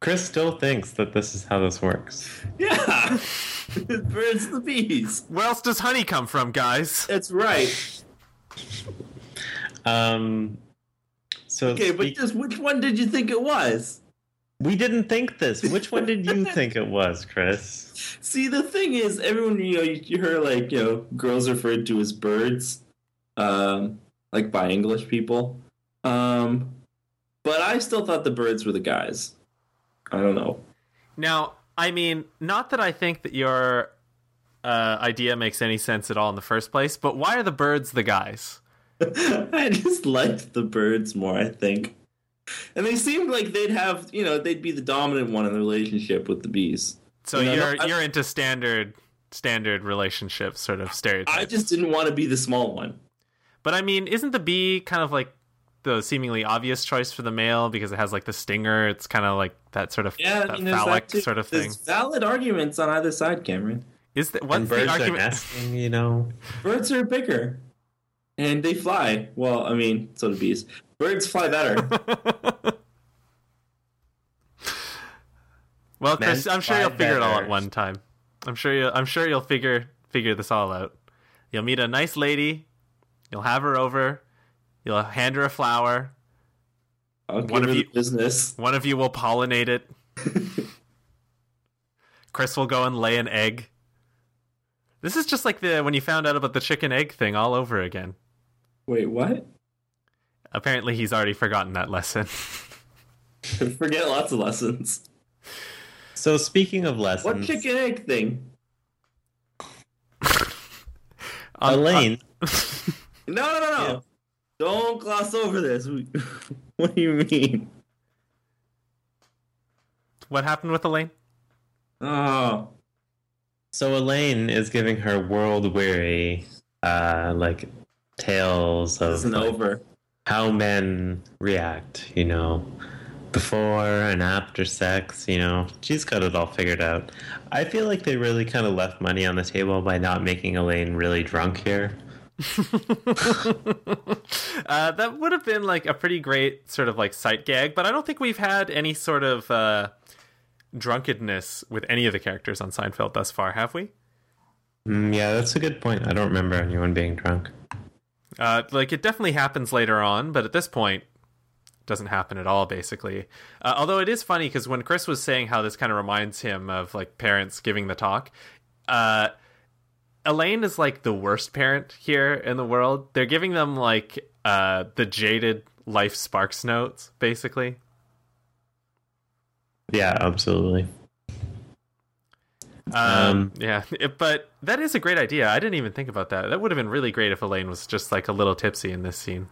Chris still thinks that this is how this works. yeah, birds and the bees. Where else does honey come from, guys? That's right. Um, so Okay, but speak- just which one did you think it was? we didn't think this. Which one did you think it was, Chris? See, the thing is, everyone you know, you, you hear like you know, girls referred to as birds, um, like by English people. Um, but I still thought the birds were the guys. I don't know. Now, I mean, not that I think that your uh, idea makes any sense at all in the first place, but why are the birds the guys? I just liked the birds more, I think. And they seemed like they'd have, you know, they'd be the dominant one in the relationship with the bees. So You know, you're I- you're into standard standard relationship sort of stereotype. I just didn't want to be the small one. But I mean, isn't the bee kind of like the seemingly obvious choice for the male because it has like the stinger? It's kind of like that sort of Yeah, that I mean, there's phallic actually- sort of thing. There's valid arguments on either side, Cameron. Is that and what's the birds are argument? nesting, you know. Birds are bigger, and they fly. Well, I mean, so do bees. Birds fly better. well, Chris, I'm sure you'll figure it all at one time. I'm sure you. I'm sure you'll figure figure this all out. You'll meet a nice lady. You'll have her over. You'll hand her a flower. I'll give One of you- the business. One of you will pollinate it. Chris will go and lay an egg. This is just like the when you found out about the chicken egg thing all over again. Wait, what? Apparently, he's already forgotten that lesson. Forget lots of lessons. So speaking of lessons, What chicken egg thing? On- Elaine, No, no, no, no. Yeah. Don't gloss over this. what do you mean? what happened with Elaine? Oh, so Elaine is giving her world weary, uh, like tales of like, over. how men react. You know, before and after sex. You know, she's got it all figured out. I feel like they really kind of left money on the table by not making Elaine really drunk here. uh, that would have been like a pretty great sort of like sight gag, but I don't think we've had any sort of uh, drunkenness with any of the characters on Seinfeld thus far, have we? Mm, yeah, that's a good point. I don't remember anyone being drunk. Uh, like it definitely happens later on, but at this point, it doesn't happen at all. Basically, uh, although it is funny because when Chris was saying how this kind of reminds him of like parents giving the talk, uh, Elaine is like the worst parent here in the world. They're giving them like uh, the jaded life sparks notes, basically. Yeah, absolutely. Um, Um, yeah, it- but that is a great idea. I didn't even think about that. That would have been really great if Elaine was just like a little tipsy in this scene.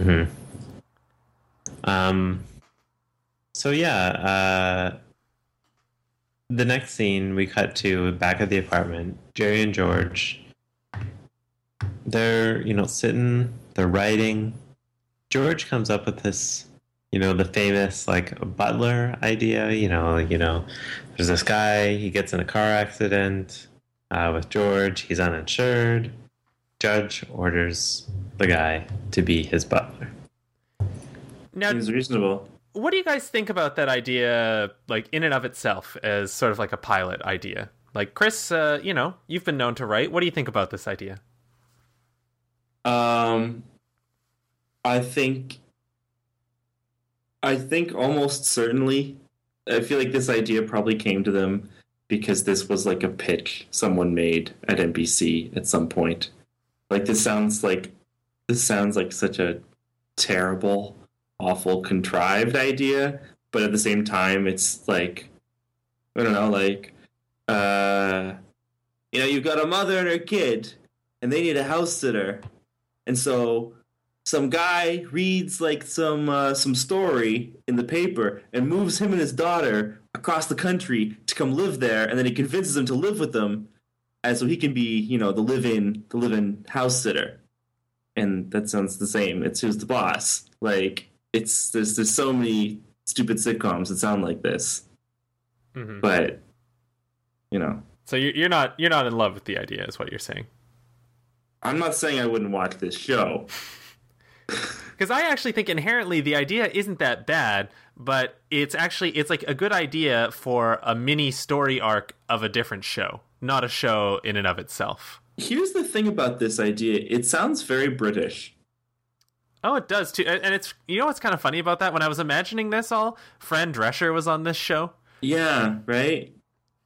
hmm Um. So yeah, uh, the next scene we cut to back at the apartment. Jerry and George. They're you know sitting. They're writing. George comes up with this, you know, the famous like butler idea. You know, you know, there's this guy. He gets in a car accident uh, with George. He's uninsured. Judge orders the guy to be his butler. Now, Seems reasonable. What do you guys think about that idea, like in and of itself, as sort of like a pilot idea? Like Chris, uh, you know, you've been known to write. What do you think about this idea? Um, I think, I think almost certainly, I feel like this idea probably came to them because this was like a pitch someone made at NBC at some point. Like this sounds like this sounds like such a terrible, awful, contrived idea, but at the same time, it's like I don't know, like uh, you know, you've got a mother and her kid, and they need a house sitter and so some guy reads like some uh, some story in the paper and moves him and his daughter across the country to come live there, and then he convinces him to live with them, and so he can be you know the live-in the live-in house sitter, and that sounds the same. It's who's the boss. Like it's there's there's so many stupid sitcoms that sound like this, Mm-hmm. but you know So you're, you're not you're not in love with the idea, is what you're saying? I'm not saying I wouldn't watch this show. Because I actually think inherently the idea isn't that bad, but it's actually it's like a good idea for a mini story arc of a different show, not a show in and of itself. Here's the thing about this idea. It sounds very British. Oh, it does too, and and it's you know what's kind of funny about that? When I was imagining this all, Fran Drescher was on this show. Yeah, right.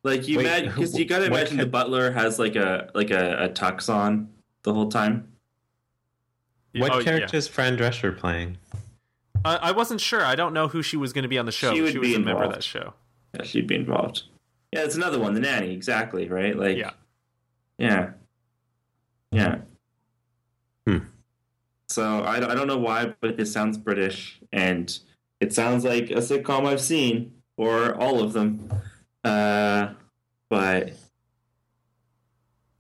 Like you Wait, imagine because you got to imagine ca- the butler has like a like a, a tux on the whole time. What Oh, yeah. character is Fran Drescher playing? I, I wasn't sure. I don't know who she was going to be on the show. She would she was be a member of that show. Yeah, she'd be involved. Yeah, it's another one, the nanny. Exactly, right? Like, Yeah. yeah, yeah. Hmm. So I, don't- I don't know why, but it sounds British, and it sounds like a sitcom I've seen, or all of them. Uh, but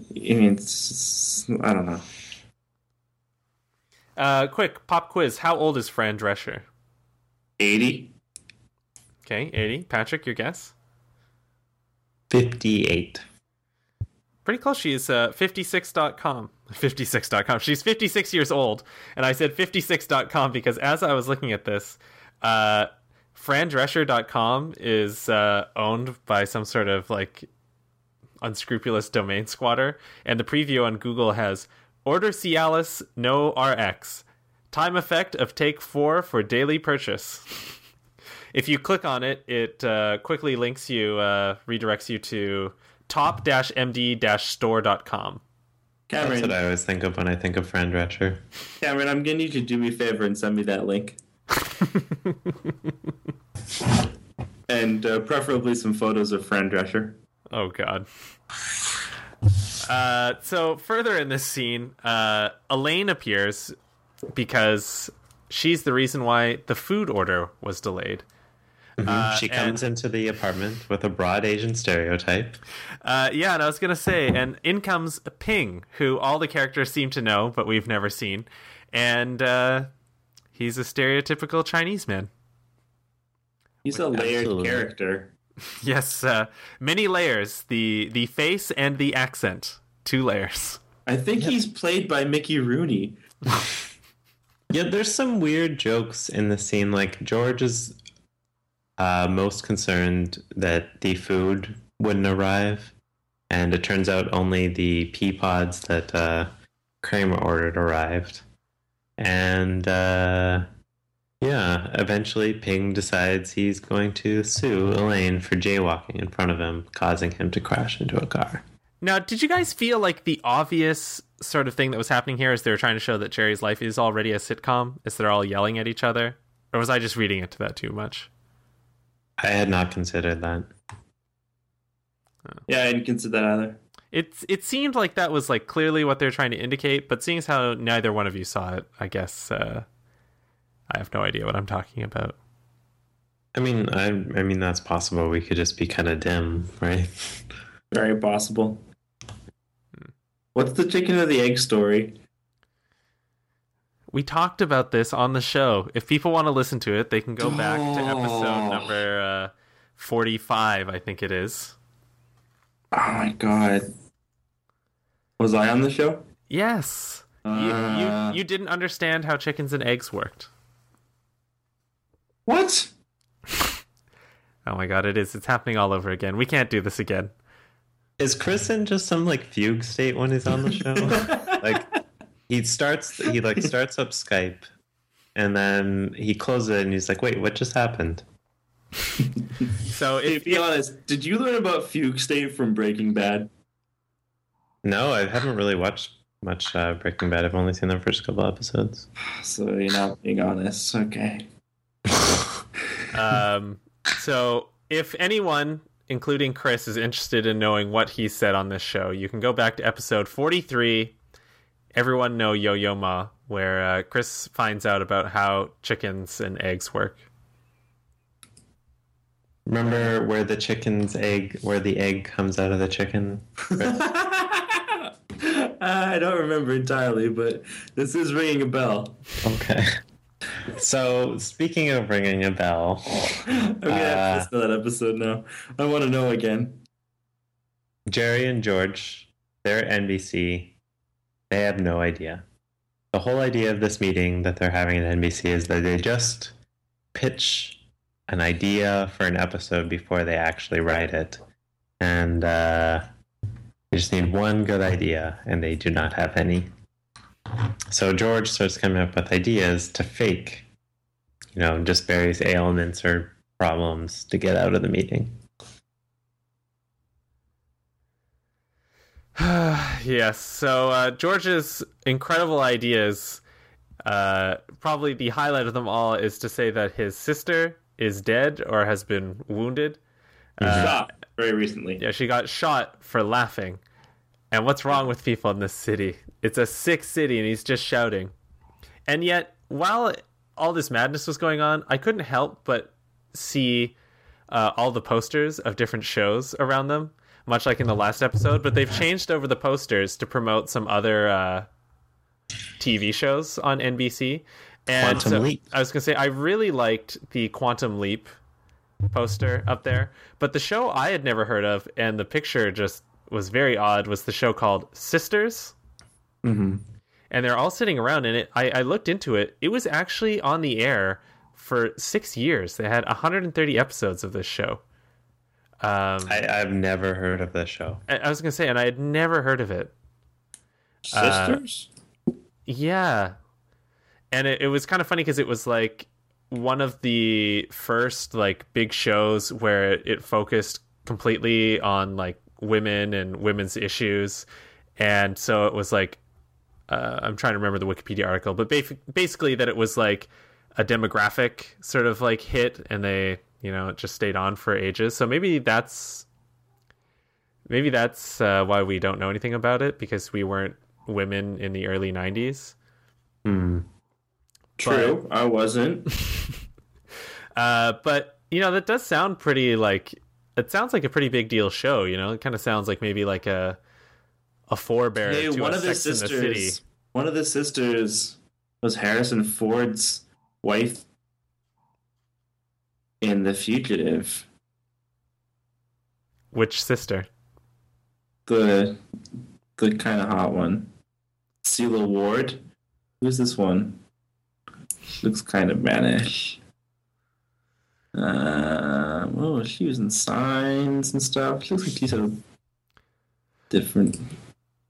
I mean, it's, it's- I don't know. Uh, quick pop quiz. How old is Fran Drescher? 80? Okay, 80. Patrick, your guess? 58. Pretty close. She's uh, 56.com. 56.com. She's 56 years old. And I said 56.com because as I was looking at this, uh, frandrescher.com is uh, owned by some sort of like unscrupulous domain squatter. And the preview on Google has Order Cialis, no RX. Time effect of take four for daily purchase. if you click on it, it uh, quickly links you, uh, redirects you to top-md-store.com. That's what I always think of when I think of Fran Drescher. Cameron, I'm getting you to do me a favor and send me that link. and uh, preferably some photos of Fran Drescher. Oh God. Uh, so further in this scene, uh, Elaine appears because she's the reason why the food order was delayed. Uh, she and- comes into the apartment with a broad Asian stereotype. Uh, yeah, and I was gonna say, and in comes Ping, who all the characters seem to know, but we've never seen, and uh, he's a stereotypical Chinese man. He's a layered Absolutely. character. Yes, uh, many layers: the the face and the accent, two layers. I think he's played by Mickey Rooney. Yeah, there's some weird jokes in the scene. Like George is uh, most concerned that the food wouldn't arrive, and it turns out only the pea pods that uh, Kramer ordered arrived. And uh, yeah, eventually Ping decides he's going to sue Elaine for jaywalking in front of him, causing him to crash into a car. Now, did you guys feel like the obvious sort of thing that was happening here is they were trying to show that Jerry's life is already a sitcom? Is they're all yelling at each other, or was I just reading into that too much? I had not considered that. Yeah, I didn't consider that either. It it seemed like that was like clearly what they're trying to indicate, but seeing as how neither one of you saw it, I guess uh, I have no idea what I'm talking about. I mean, I, I mean that's possible. We could just be kind of dim, right? Very possible. What's the chicken or the egg story? We talked about this on the show. If people want to listen to it, they can go back to episode Oh. number uh, 45, I think it is. Oh my god. Was I on the show? Yes. You, Uh, you, you didn't understand how chickens and eggs worked. What? Oh my god, it is. It's happening all over again. We can't do this again. Is Chris in just some like fugue state when he's on the show? like he starts, he like starts up Skype, and then he closes it, and he's like, "Wait, what just happened?" So Hey, if, be honest, did you learn about Fugue State from Breaking Bad? No, I haven't really watched much uh, Breaking Bad. I've only seen the first couple episodes. So you're not being honest. Okay. um, so if anyone, including Chris, is interested in knowing what he said on this show, you can go back to episode 43. Everyone know Yo Yo Ma, where uh, Chris finds out about how chickens and eggs work. Remember where the chicken's egg, where the egg comes out of the chicken? I don't remember entirely, but this is ringing a bell. Okay. So speaking of ringing a bell, I'm gonna Uh, to listen to that episode now. I want to know again. Jerry and George, they're at NBC. They have no idea. The whole idea of this meeting that they're having at NBC is that they just pitch an idea for an episode before they actually write it. And uh, they just need one good idea, and they do not have any. So George starts coming up with ideas to fake, you know, just various ailments or problems to get out of the meeting. yes. So uh, George's incredible ideas. Uh, probably the highlight of them all is to say that his sister is dead or has been wounded. Uh, Shot very recently. yeah, she got shot for laughing. And what's wrong with people in this city? It's a sick city, and he's just shouting. And yet, while all this madness was going on, I couldn't help but see uh, all the posters of different shows around them. Much like in the last episode, but they've changed over the posters to promote some other uh, TV shows on NBC. And Quantum so- Leap. I was gonna say I really liked the Quantum Leap poster up there, but the show I had never heard of, and the picture just was very odd. Was the show called Sisters? Mm-hmm. and they're all sitting around in it. I, I looked into it. It was actually on the air for six years. They had 130 episodes of this show. Um, I, I, I've never heard of this show. I was gonna say, and I had never heard of it. Uh, Sisters? Yeah, and it, it was kind of funny because it was like one of the first like big shows where it focused completely on like women and women's issues, and so it was like uh, I'm trying to remember the Wikipedia article, but ba- basically that it was like a demographic sort of like hit, and they you know it just stayed on for ages. So maybe that's maybe that's uh, why we don't know anything about it because we weren't women in the early 90s. Hmm. True, I wasn't. Uh, but you know that does sound pretty like it sounds like a pretty big deal show. You know, it kind of sounds like maybe like a a forebear to one of the in the City. sisters. One of the sisters was Harrison Ford's wife in The Fugitive. Which sister? The the kind of hot one. Sela Ward. Who's this one? Looks kind of mannish. Uh, oh, she was in Signs and stuff. She looks like she's a different,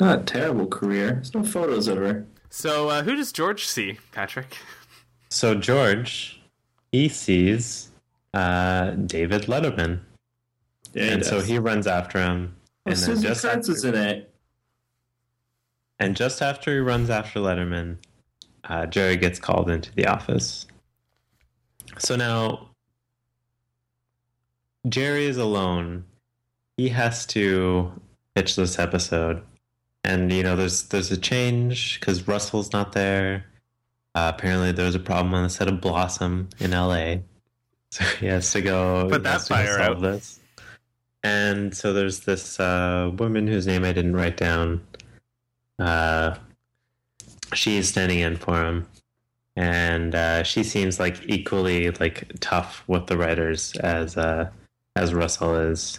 not a terrible career. There's no photos of her. So uh, who does George see, Patrick? So George, he sees uh, David Letterman, Yeah, and so he runs after him. Oh, And then Susan just Kurtz is after, in it. and just after he runs after Letterman, uh, Jerry gets called into the office. So now Jerry is alone. He has to pitch this episode, and you know, there's there's a change because Russell's not there. Uh, apparently, there was a problem on the set of Blossom in L.A., so he has to go. Put that has to go fire out. This. And so there's this uh, woman whose name I didn't write down. Uh, she is standing in for him, and uh, she seems like equally like tough with the writers as uh, as Russell is.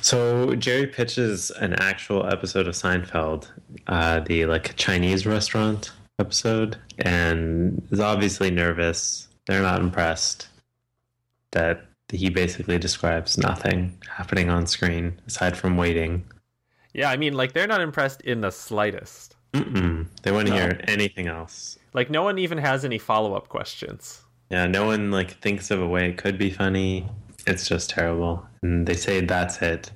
So Jerry pitches an actual episode of Seinfeld, uh, the like Chinese restaurant episode, and is obviously nervous. They're not impressed that he basically describes nothing happening on screen aside from waiting. Yeah, I mean, like they're not impressed in the slightest. Mm-mm. They want to No. hear anything else. Like no one even has any follow up questions. Yeah, no one like thinks of a way it could be funny. It's just terrible, and they say that's it.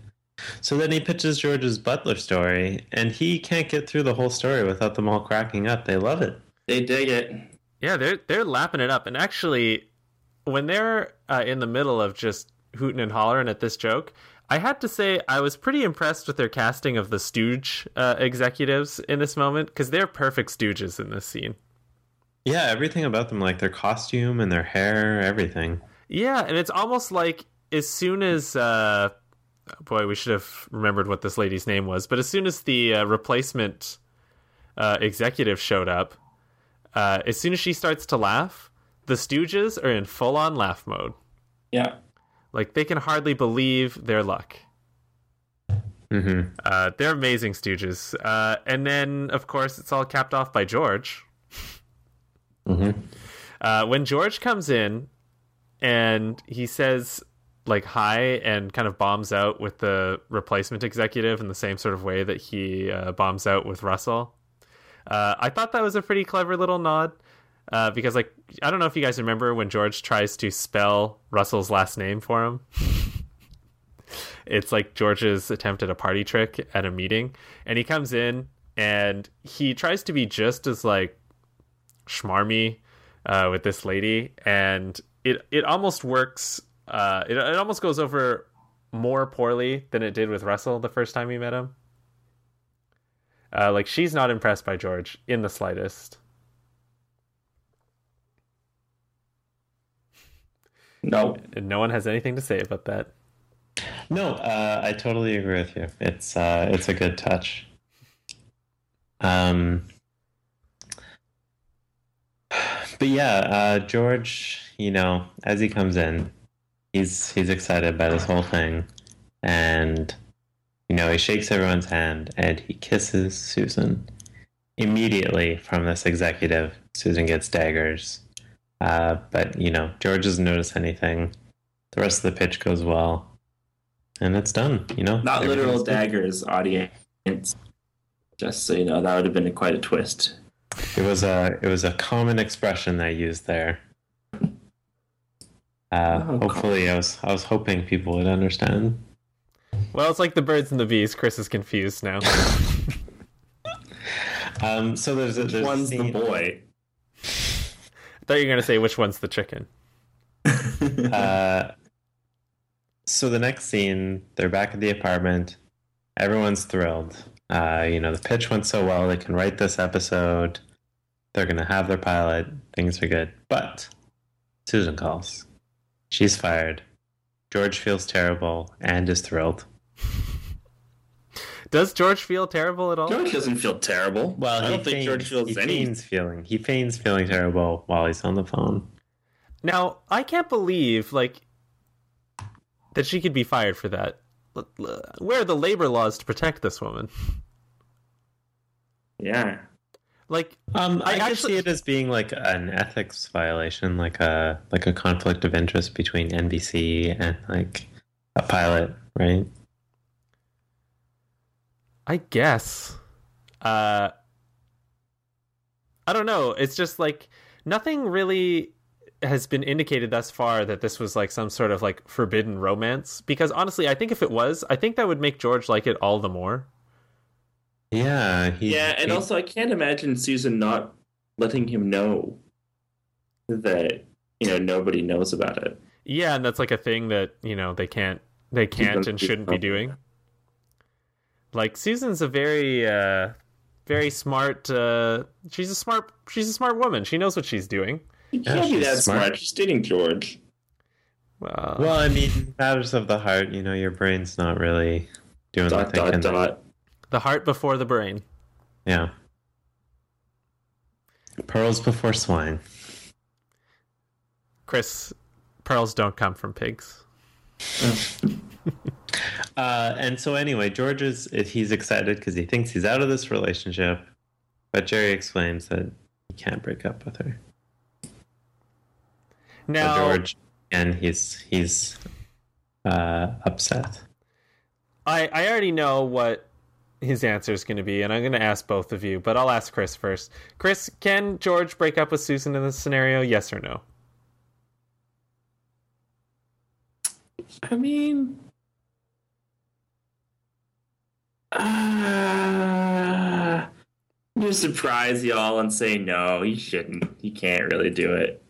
So then he pitches George's Butler story, and he can't get through the whole story without them all cracking up. They love it. They dig it. Yeah, they're they're lapping it up, and actually, when they're uh, in the middle of just hooting and hollering at this joke, I had to say I was pretty impressed with their casting of the Stooge uh, executives in this moment because they're perfect Stooges in this scene. Yeah, everything about them, like their costume and their hair, everything. Yeah, and it's almost like as soon as uh boy, we should have remembered what this lady's name was, but as soon as the uh, replacement uh, executive showed up, uh, as soon as she starts to laugh, the Stooges are in full on laugh mode. Yeah. Like they can hardly believe their luck. hmm Uh, they're amazing Stooges. Uh, and then, of course, it's all capped off by George. hmm Uh, when George comes in and he says like hi and kind of bombs out with the replacement executive in the same sort of way that he uh, bombs out with Russell. Uh, I thought that was a pretty clever little nod uh, because, like, I don't know if you guys remember when George tries to spell Russell's last name for him. it's like George's attempt at a party trick at a meeting, and he comes in and he tries to be just as like schmarmy uh, with this lady, and it it almost works. Uh, it it almost goes over more poorly than it did with Russell the first time we met him. Uh, like she's not impressed by George in the slightest. No. And no one has anything to say about that. No, uh, I totally agree with you. It's uh, it's a good touch. Um, but yeah, uh, George, you know, as he comes in, he's he's excited about this whole thing, and you know, he shakes everyone's hand and he kisses Susan. Immediately from this executive, Susan gets daggers. Uh, but you know, George doesn't notice anything. The rest of the pitch goes well, and it's done. You know, Not literal good. daggers, audience. Just so you know, that would have been quite a twist. It was a it was a common expression I used there. Uh, Oh, hopefully, I was I was hoping people would understand. Well, it's like the birds and the bees. Chris is confused now. Um, so there's a, Which there's a one's the scene- boy? I thought you were going to say which one's the chicken. Uh, so the next scene, they're back at the apartment. Everyone's thrilled. Uh, you know, the pitch went so well. They can write this episode. They're gonna have their pilot. Things are good. But Susan calls. She's fired. George feels terrible and is thrilled. Does George feel terrible at all? George doesn't feel terrible. Well, I he don't think George feels he any. feigns feeling. He feigns feeling terrible while he's on the phone. Now, I can't believe like that she could be fired for that. L- l- Where are the labor laws to protect this woman? Yeah. Like, Um, I I, could actually- see it as being like an ethics violation, like a like a conflict of interest between NBC and like a pilot, right? I guess. Uh I don't know. It's just like nothing really has been indicated thus far that this was like some sort of like forbidden romance because honestly, I think if it was, I think that would make George like it all the more. Yeah, he, Yeah, and he- also I can't imagine Susan not letting him know that you know nobody knows about it. Yeah, and that's like a thing that, you know, they can't they can't and shouldn't be doing. Like Susan's a very uh very smart uh she's a smart she's a smart woman. She knows what she's doing. You can't be she's that smart. smart. She's dating George. Well, well, I mean, matters of the heart. You know, your brain's not really doing the Dot dot thinking. dot. the heart before the brain. Yeah. Pearls before swine. Chris, pearls don't come from pigs. Uh, and so anyway, George is he's excited because he thinks he's out of this relationship, but Jerry explains that he can't break up with her. Now, So George, and he's he's uh, upset. I, I already know what his answer is going to be, and I'm going to ask both of you, but I'll ask Chris first. Chris, can George break up with Susan in this scenario? Yes or no? I mean, uh, I'm gonna surprise y'all and say no. You shouldn't. You can't really do it.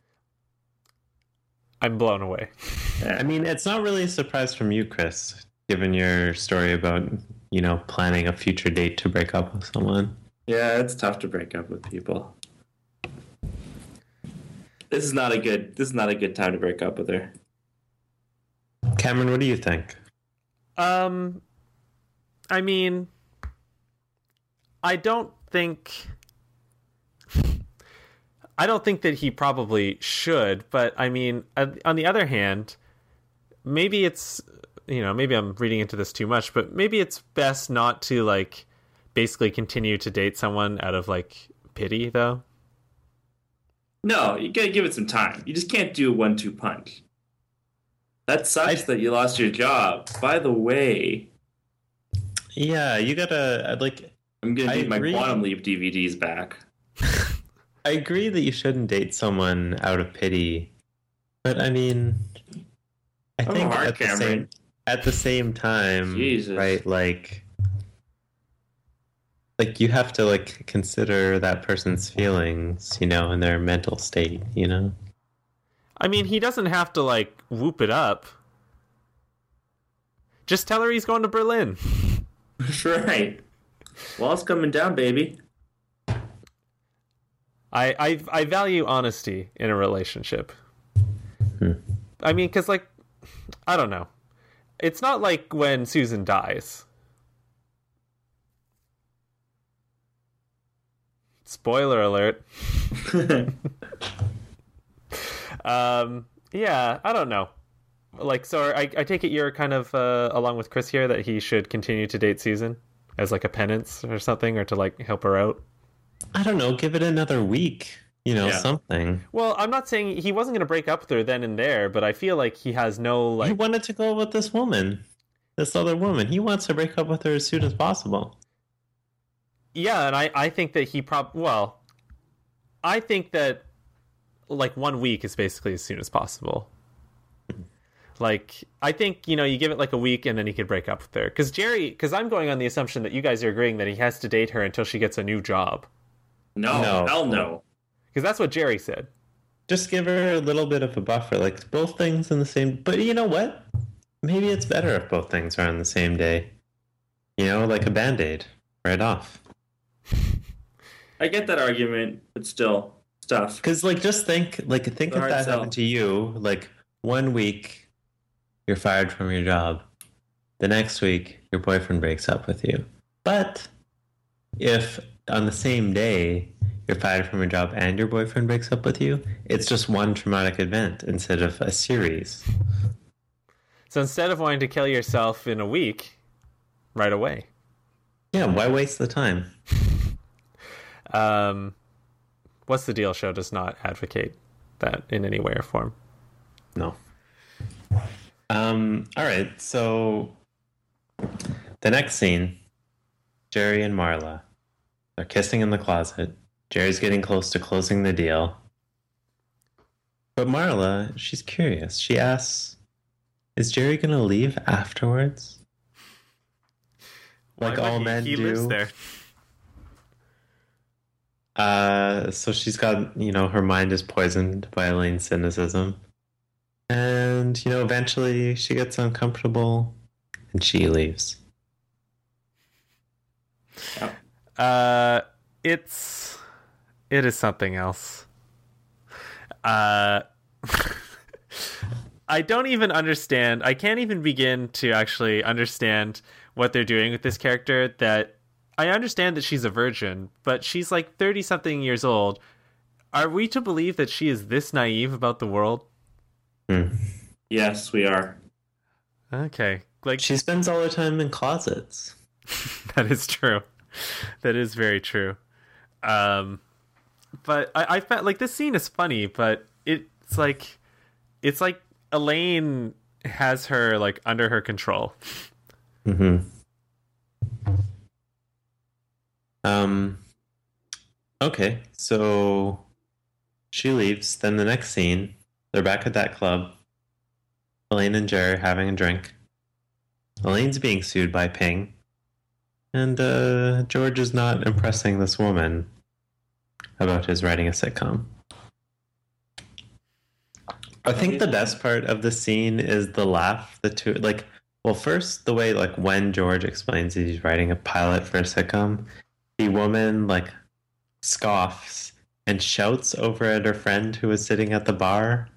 I'm blown away. I mean, it's not really a surprise from you, Chris, given your story about you know planning a future date to break up with someone. Yeah, it's tough to break up with people. This is not a good. This is not a good time to break up with her. Cameron, what do you think? Um, I mean, I don't think. I don't think that he probably should, but I mean, on on the other hand, maybe it's you know maybe I'm reading into this too much, but maybe it's best not to like basically continue to date someone out of like pity, though. No, you gotta give it some time. You just can't do a one-two punch. That sucks that you lost your job. By the way, Yeah, you gotta I'd like. I'm gonna need my agree. Quantum Leap DVDs back. I agree that you shouldn't date someone out of pity, but I mean, I Oh, think at the same at the same time, Jesus. right? Like, like you have to like consider that person's feelings, you know, and their mental state, you know. I mean, he doesn't have to like whoop it up. Just tell her he's going to Berlin. That's right. Wall's coming down, baby. I, I I value honesty in a relationship. Hmm. I mean, because like, I don't know. it's not like when Susan dies. Spoiler alert. um, yeah, I don't know. Like, so I, I take it you're kind of uh, along with Chris here that he should continue to date Susan as like a penance or something, or to like help her out. I don't know. Give it another week. You know, Yeah. something. Well, I'm not saying he wasn't going to break up with her then and there, but I feel like he has no like. he wanted to go with this woman, this other woman. He wants to break up with her as soon as possible. Yeah, and I I think that he prob well, I think that like one week is basically as soon as possible. Like I think you know you give it like a week and then he could break up with her because Jerry because I'm going on the assumption that you guys are agreeing that he has to date her until she gets a new job no, No. hell no. because that's what Jerry said. Just give her a little bit of a buffer, like both things in the same. But you know what? Maybe it's better if both things are on the same day. You know, like a band aid, right off. I get that argument, but still, stuff. Because, like, just think, like, think if that sell. happened to you. Like, one week, you're fired from your job. The next week, your boyfriend breaks up with you. But if on the same day you're fired from your job and your boyfriend breaks up with you, it's just one traumatic event instead of a series. So instead of wanting to kill yourself in a week, right away. Yeah, why waste the time? Um, what's the deal? Show does not advocate that in any way or form. No. Um, all right, so the next scene Jerry and Marla. They're kissing in the closet. Jerry's getting close to closing the deal. But Marla, she's curious. She asks, Is Jerry going to leave afterwards? Like Why all he? men he do. Uh, so she's got, you know, her mind is poisoned by Elaine's cynicism. And, you know, eventually she gets uncomfortable and she leaves. Uh, it's it is something else. Uh, I don't even understand. I can't even begin to actually understand what they're doing with this character. That I understand that she's a virgin, but she's like thirty something years old. Are we to believe that she is this naive about the world? Hmm. Yes, we are. Okay, like She spends all her time in closets. that is true. That is very true. Um, but I, I felt like this scene is funny, but it's like it's like Elaine has her like under her control. hmm Um. Okay, so she leaves. Then the next scene, they're back at that club. Elaine and Jerry having a drink. Elaine's being sued by Ping, and uh, George is not impressing this woman about his writing a sitcom. I think the best part of the scene is the laugh. The two like well, first, the way like when George explains that he's writing a pilot for a sitcom, the woman like scoffs and shouts over at her friend who is sitting at the bar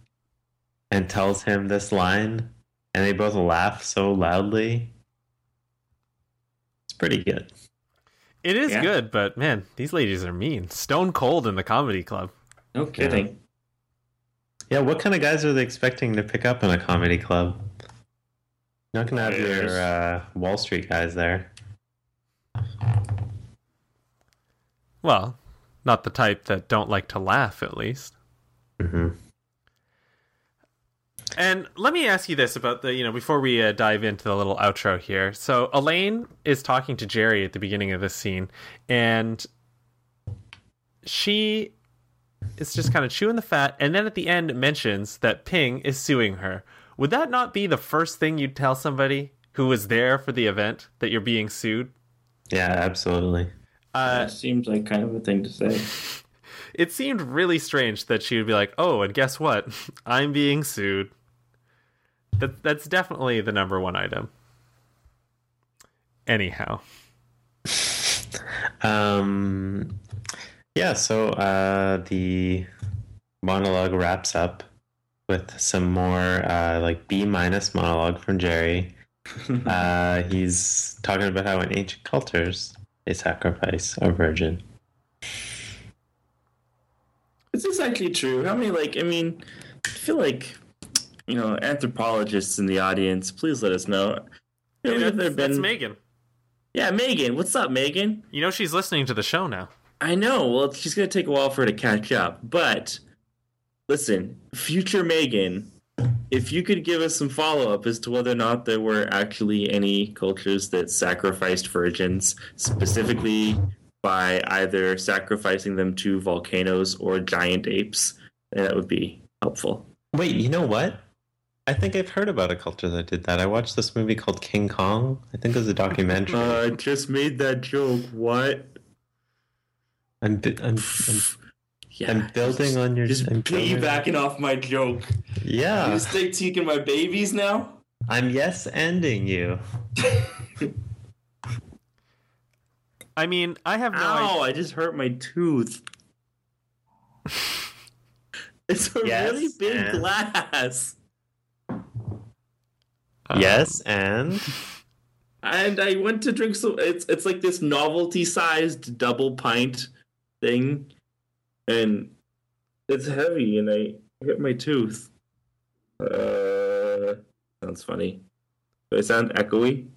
and tells him this line, and they both laugh so loudly. It's pretty good. It is Yeah. good, but man, these ladies are mean. Stone cold in the comedy club. No kidding. Yeah, what kind of guys are they expecting to pick up in a comedy club? You're not gonna have your uh, Wall Street guys there. Well, not the type that don't like to laugh, at least. hmm And let me ask you this about the, you know, before we uh, dive into the little outro here. So Elaine is talking to Jerry at the beginning of this scene, and she is just kind of chewing the fat, and then at the end mentions that Ping is suing her. Would that not be the first thing you'd tell somebody who was there for the event that you're being sued? Yeah, absolutely. Uh, that seems like kind of a thing to say. it seemed really strange that she would be like, "Oh, and guess what? I'm being sued." That that's definitely the number one item. Anyhow, Um, yeah, so uh, the monologue wraps up with some more uh, like B minus monologue from Jerry, uh, he's talking about how in ancient cultures they sacrifice a virgin. It's exactly true? How many like I mean, I feel like you know anthropologists in the audience. Please let us know. Hey, Have there that's, that's Megan. Yeah, Megan. What's up, Megan? You know she's listening to the show now. I know. Well, she's gonna take a while for her to catch up. But listen, future Megan, if you could give us some follow up as to whether or not there were actually any cultures that sacrificed virgins, specifically by either sacrificing them to volcanoes or giant apes, that would be helpful. Wait, you know what? I think I've heard about a culture that did that. I watched this movie called King Kong. I think it was a documentary. Uh, I just made that joke. What? I'm, I'm, I'm, Yeah. I'm building on your. Just I'm building- piggybacking off my joke. Yeah. You Yeah, stay taking my babies now? I'm yes ending you. I mean, I have no. Ow, I just hurt my tooth. it's a Yes, really big and- glass. Uh, yes, and And I went to drink some it's it's like this novelty sized double pint thing. And it's heavy and I hit my tooth. Uh sounds funny. Do I sound echoey?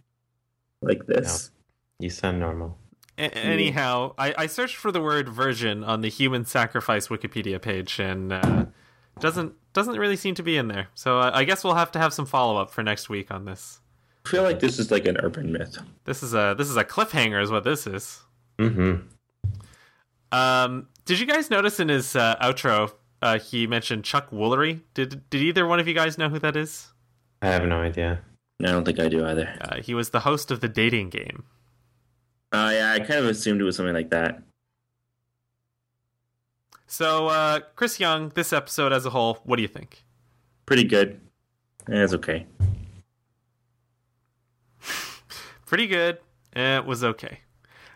Like this? you sound normal. A- anyhow, I, I searched for the word virgin on the human sacrifice Wikipedia page, and uh, doesn't doesn't really seem to be in there. So I, I guess we'll have to have some follow up for next week on this. I feel like this is like an urban myth. This is a this is a cliffhanger, is what this is. Mm-hmm. Um, did you guys notice in his uh, outro uh, he mentioned Chuck Woolery? Did did either one of you guys know who that is? I have no idea. I don't think I do either. Uh, he was the host of the dating game. Uh, yeah, I kind of assumed it was something like that. So uh, Chris Young, this episode as a whole, what do you think? Pretty good. Eh, it's okay. Pretty good. Eh, It was okay.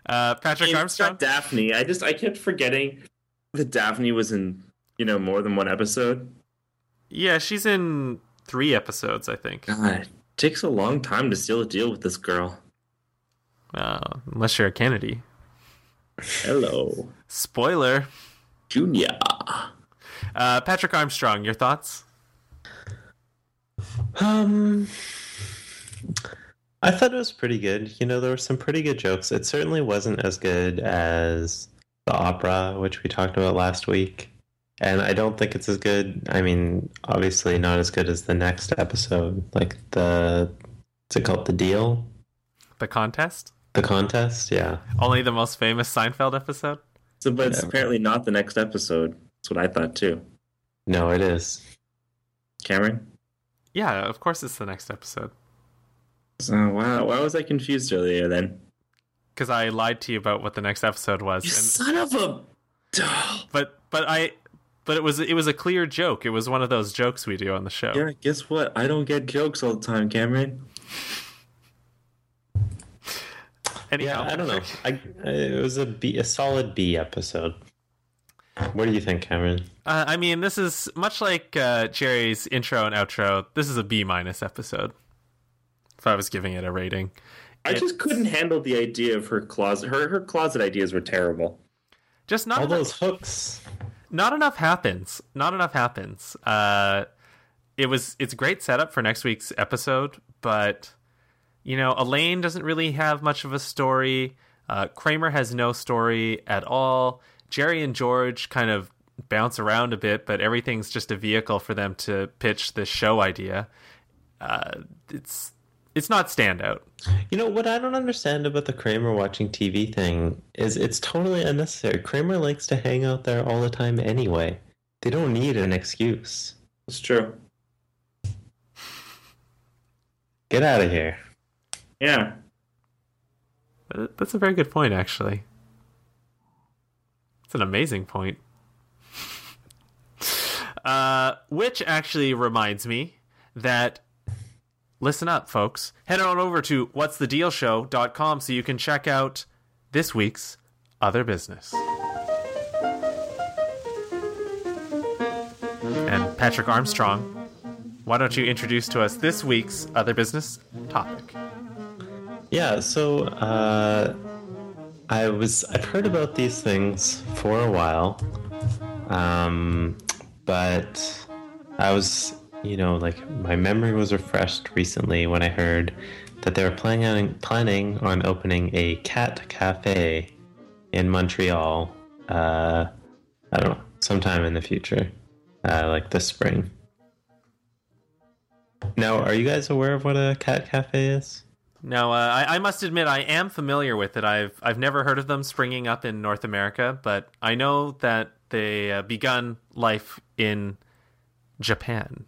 Uh, Patrick Armstrong. Daphne. I just I kept forgetting that Daphne was in you know more than one episode. Yeah, she's in three episodes, I think. God, it takes a long time to seal a deal with this girl. Uh, unless you're a Kennedy. Hello, Spoiler. Junior. Uh, Patrick Armstrong, your thoughts? Um, I thought it was pretty good. You know, there were some pretty good jokes. It certainly wasn't as good as the opera, which we talked about last week. And I don't think it's as good. I mean, obviously not as good as the next episode. Like the, what's it called? The deal? The contest? The contest? Yeah. Only the most famous Seinfeld episode? So, but it's Whatever. apparently not the next episode. That's what I thought too. No, it is. Cameron. Yeah, of course it's the next episode. So wow, why was I confused earlier then? Because I lied to you about what the next episode was. You son of a. but but I but it was it was a clear joke. It was one of those jokes we do on the show. Yeah, guess what? I don't get jokes all the time, Cameron. Anyhow, Yeah, I don't know. I, it was a B, a solid B episode. What do you think, Cameron? Uh, I mean, this is much like uh, Jerry's intro and outro. This is a B minus episode. If I was giving it a rating, I just couldn't handle the idea of her closet. Her her closet ideas were terrible. just not All enough, those hooks. not enough happens. Not enough happens. Uh, it was it's a great setup for next week's episode, but you know, Elaine doesn't really have much of a story. Uh, Kramer has no story at all. Jerry and George kind of bounce around a bit, but everything's just a vehicle for them to pitch this show idea. Uh, it's it's not standout. You know what I don't understand about the Kramer watching TV thing is it's totally unnecessary. Kramer likes to hang out there all the time anyway. They don't need an excuse. It's true. Get out of here. Yeah. That's a very good point, actually. It's an amazing point. Uh, which actually reminds me that listen up, folks. Head on over to what'sthedealshow.com so you can check out this week's other business. And Patrick Armstrong, why don't you introduce to us this week's other business topic? Yeah, so uh, I was I've heard about these things for a while, um, but I was you know like my memory was refreshed recently when I heard that they were planning on, planning on opening a cat cafe in Montreal. Uh, I don't know, sometime in the future, uh, like this spring. Now, are you guys aware of what a cat cafe is? No, uh, I, I must admit, I am familiar with it. I've I've never heard of them springing up in North America, but I know that they uh, begun life in Japan.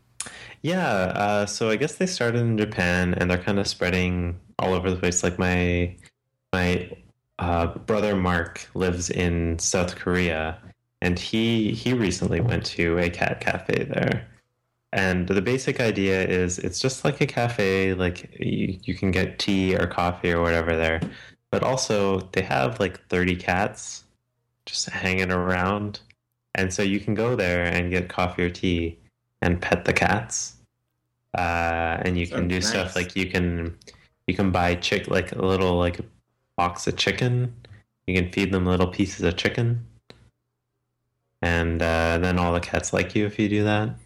Yeah, uh, so I guess they started in Japan and they're kind of spreading all over the place. Like my my uh, brother Mark lives in South Korea, and he he recently went to a cat cafe there. And the basic idea is it's just like a cafe, like you, you can get tea or coffee or whatever there, but also they have like 30 cats just hanging around. And so you can go there and get coffee or tea and pet the cats. Uh, and you can Sounds do nice. stuff like you can you can buy chick like a little like box of chicken. You can feed them little pieces of chicken, and uh, then all the cats like you if you do that.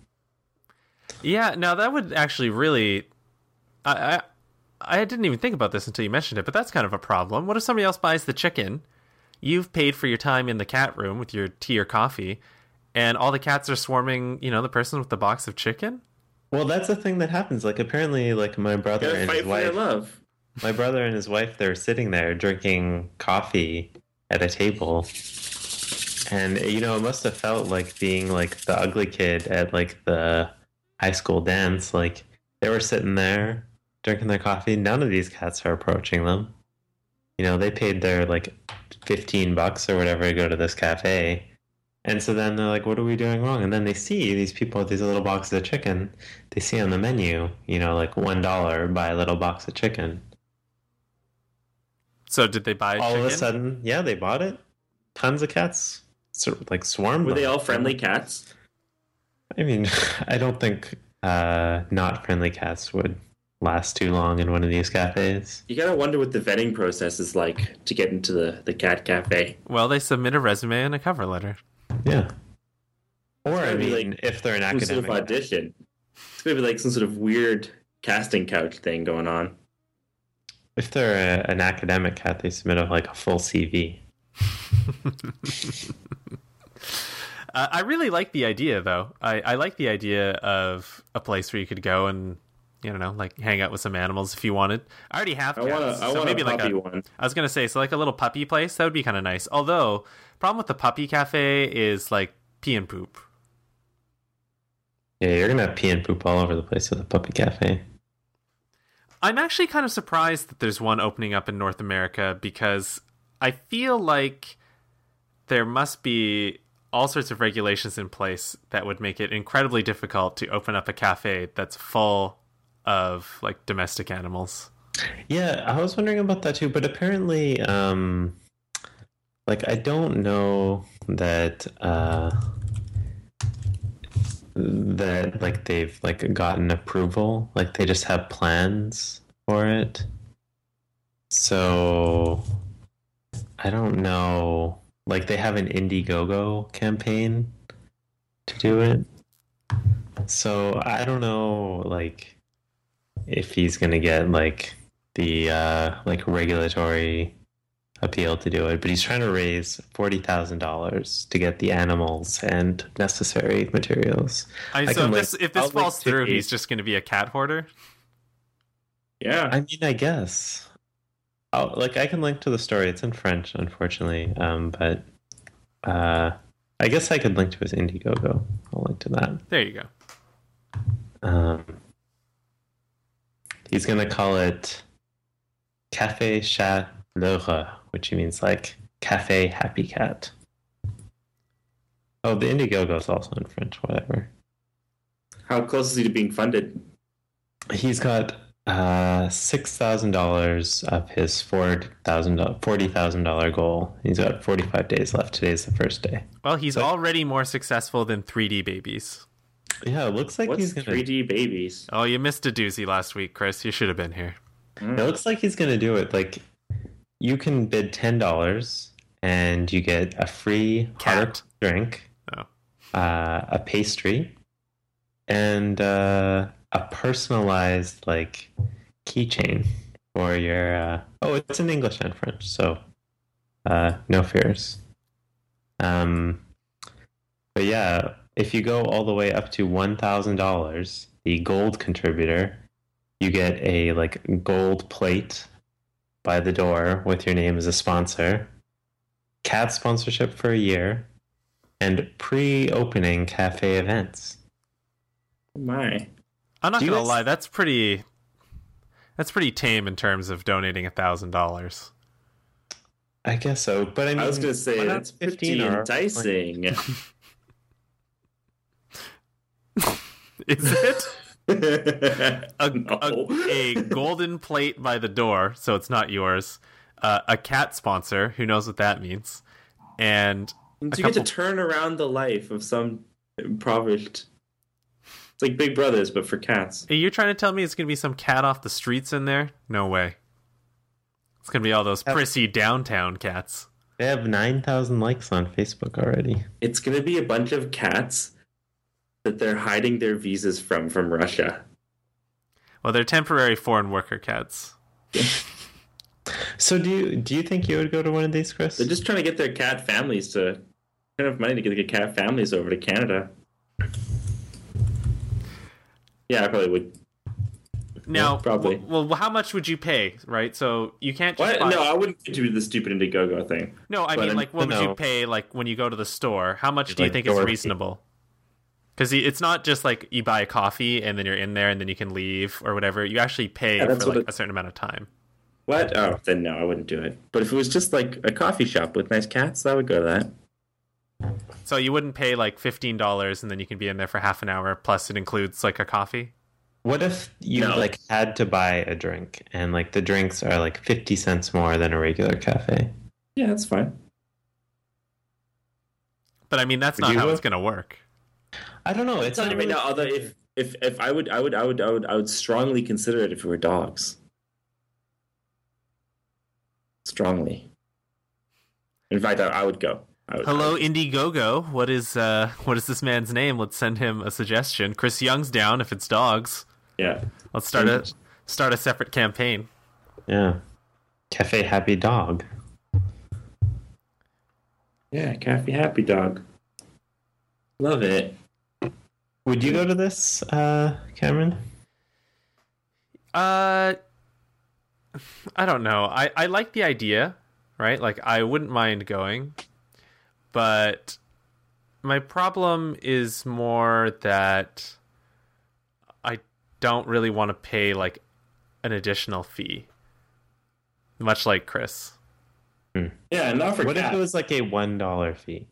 Yeah, now that would actually really. I, I I didn't even think about this until you mentioned it, but that's kind of a problem. What if somebody else buys the chicken? You've paid for your time in the cat room with your tea or coffee, and all the cats are swarming. You know, the person with the box of chicken. Well, that's the thing that happens. Like apparently, like my brother and his wife, love. my brother and his wife, they're sitting there drinking coffee at a table, and you know, it must have felt like being like the ugly kid at like the high school dance. Like they were sitting there drinking their coffee. None of these cats are approaching them. You know, they paid their like fifteen bucks or whatever to go to this cafe. And so then they're like, what are we doing wrong? And then they see these people with these little boxes of chicken. They see on the menu, you know, like $1 buy a little box of chicken. So did they buy all chicken? of a sudden, yeah, they bought it. Tons of cats, sort of like swarmed. Were they all friendly cats? I mean, I don't think uh, not friendly cats would last too long in one of these cafes. You gotta wonder what the vetting process is like to get into the, the cat cafe. Well, they submit a resume and a cover letter. Yeah. Or I mean, like, if they're an Some sort of academic, audition. It's gonna be like some sort of weird casting couch thing going on. if they're a, an academic cat, they submit a, like a full CV. Uh, I really like the idea, though. I, I like the idea of a place where you could go and, you know, like hang out with some animals if you wanted. I already have I cats, want a, I so want maybe a like puppy a. one. I was gonna say, so like a little puppy place that would be kind of nice. Although, problem with the puppy cafe is like pee and poop. Yeah, you're gonna have pee and poop all over the place with a puppy cafe. I'm actually kind of surprised that there's one opening up in North America because I feel like there must be all sorts of regulations in place that would make it incredibly difficult to open up a cafe that's full of like domestic animals. Yeah, I was wondering about that too, but apparently, um, like I don't know that uh, that like they've like gotten approval. Like they just have plans for it. So I don't know. Like they have an Indiegogo campaign to do it. So I don't know. Like if he's gonna get like the uh, like regulatory appeal to do it, but he's trying to raise forty thousand dollars to get the animals and necessary materials. I, I so if link- this if this I'll falls through, the- he's just going to be a cat hoarder. Yeah. I mean, I guess. Oh, like I can link to the story. It's in French, unfortunately, um, but uh, I guess I could link to his Indiegogo. I'll link to that. There you go. Um, he's gonna call it Cafe Chat L'Heureux, which means like Cafe Happy Cat. Oh, the Indiegogo is also in French. Whatever. How close is he to being funded? He's got uh, six thousand dollars of his four thousand forty thousand dollar goal. He's got forty five days left. Today's the first day. Well, he's So- already more successful than 3D babies. Yeah, it looks like What's he's gonna. 3D babies? Oh, you missed a doozy last week, Chris. You should have been here. It looks like he's gonna do it. Like, you can bid ten dollars and you get a free hot Cat. drink, Oh. uh, a pastry, and uh, a personalized like keychain for your. Uh, oh, it's in English and French, so uh, no fears. Um, but yeah, if you go all the way up to one thousand dollars, the gold contributor, you get a like gold plate by the door with your name as a sponsor, cat sponsorship for a year, and pre-opening cafe events. My. I'm not Do gonna guys- lie. That's pretty. That's pretty tame in terms of donating a thousand dollars. I guess so, but I mean, I was gonna say that's pretty or- enticing. Is it a, No. a, a golden plate by the door, so it's not yours? Uh, a cat sponsor, who knows what that means? And you a get to turn around the life of some impoverished. It's like Big Brothers, but for cats. are you trying to tell me it's gonna be some cat off the streets in there? No way. It's gonna be all those prissy downtown cats. They have nine thousand likes on Facebook already. It's gonna be a bunch of cats that they're hiding their visas from from Russia. Well, they're temporary foreign worker cats. So do you do you think you would go to one of these, Chris? They're just trying to get their cat families to enough money to get the cat families over to Canada. Yeah, I probably would. Now, probably. w- well, how much would you pay? Right, so you can't just What? buy- No, I wouldn't do the stupid Indiegogo thing. No, I But mean, like, what would no. you pay, like, when you go to the store? How much do you Like think is Dorothy. reasonable? Because it's not just like you buy a coffee and then you're in there and then you can leave or whatever. You actually pay Yeah, for like it- a certain amount of time. What? Oh, then no, I wouldn't do it. But if it was just like a coffee shop with nice cats, I would go to that. So you wouldn't pay like fifteen dollars and then you can be in there for half an hour. Plus, it includes like a coffee. What if you No. like had to buy a drink and like the drinks are like fifty cents more than a regular cafe? Yeah, that's fine. But I mean, that's Would not how go? it's going to work. I don't know. It's It's not not even really- now. Although if if if I would I would I would I would I would strongly consider it if it were dogs. Strongly. In fact, I, I would go. I would, Hello, Indiegogo. What is uh, what is this man's name? Let's send him a suggestion. Chris Young's down if it's dogs. Yeah. Let's start a start a separate campaign. Yeah. Cafe Happy Dog. Yeah, Cafe Happy Dog. Love it. Would you go to this, uh, Cameron? Uh, I don't know. I I like the idea, right? Like I wouldn't mind going, but my problem is more that I don't really want to pay like an additional fee, much like Chris. Yeah, not for What if it was like a one dollar fee?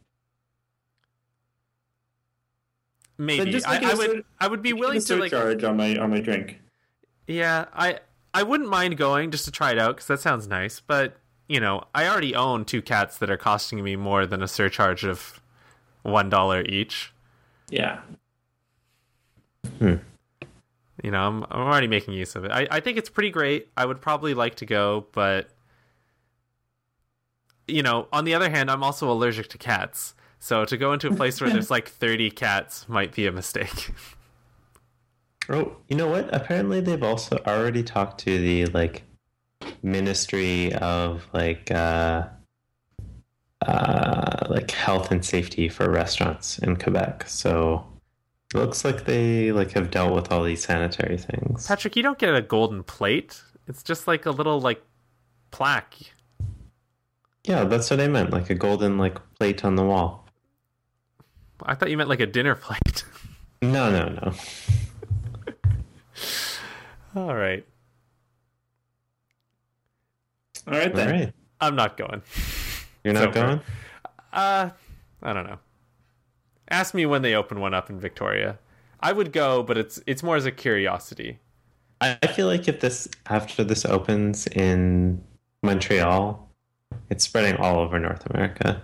Maybe just I, make it I a would. sur- I would be willing to like. surcharge on my on my drink. Yeah, I I wouldn't mind going just to try it out because that sounds nice. But you know, I already own two cats that are costing me more than a surcharge of one dollar each. Yeah. Hmm. You know, I'm I'm already making use of it. I I think it's pretty great. I would probably like to go, but you know, on the other hand, I'm also allergic to cats. So to go into a place where there's like 30 cats might be a mistake. Oh, you know what? Apparently, they've also already talked to the like Ministry of like uh, uh, like health and safety for restaurants in Quebec. So it looks like they like have dealt with all these sanitary things. Patrick, you don't get a golden plate. It's just like a little like plaque. Yeah, that's what I meant. Like a golden like plate on the wall. I thought you meant like a dinner plate. No, no, no. All right. All right then. right, I'm not going. you're not over. going. Uh, I don't know. Ask me when they open one up in Victoria. I would go, but it's it's more as a curiosity. I I feel like if this after this opens in Montreal, it's spreading all over North America.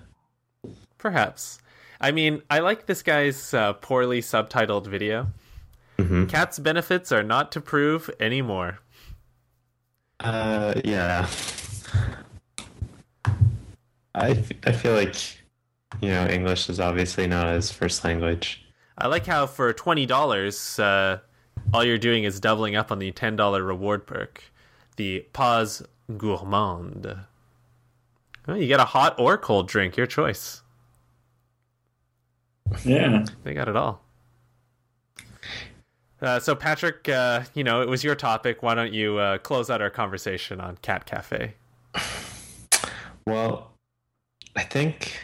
Perhaps. I mean, I like this guy's uh, poorly subtitled video. Mhm. Cat's benefits are not to prove anymore. Uh, yeah. I, I feel like, you know, English is obviously not his first language. I like how for twenty dollars, uh, all you're doing is doubling up on the ten dollar reward perk, the pause gourmand. Well, you get a hot or cold drink, your choice. Yeah. They got it all. Uh, so, Patrick, uh, you know, it was your topic. Why don't you uh, close out our conversation on Cat Cafe? Well, I think,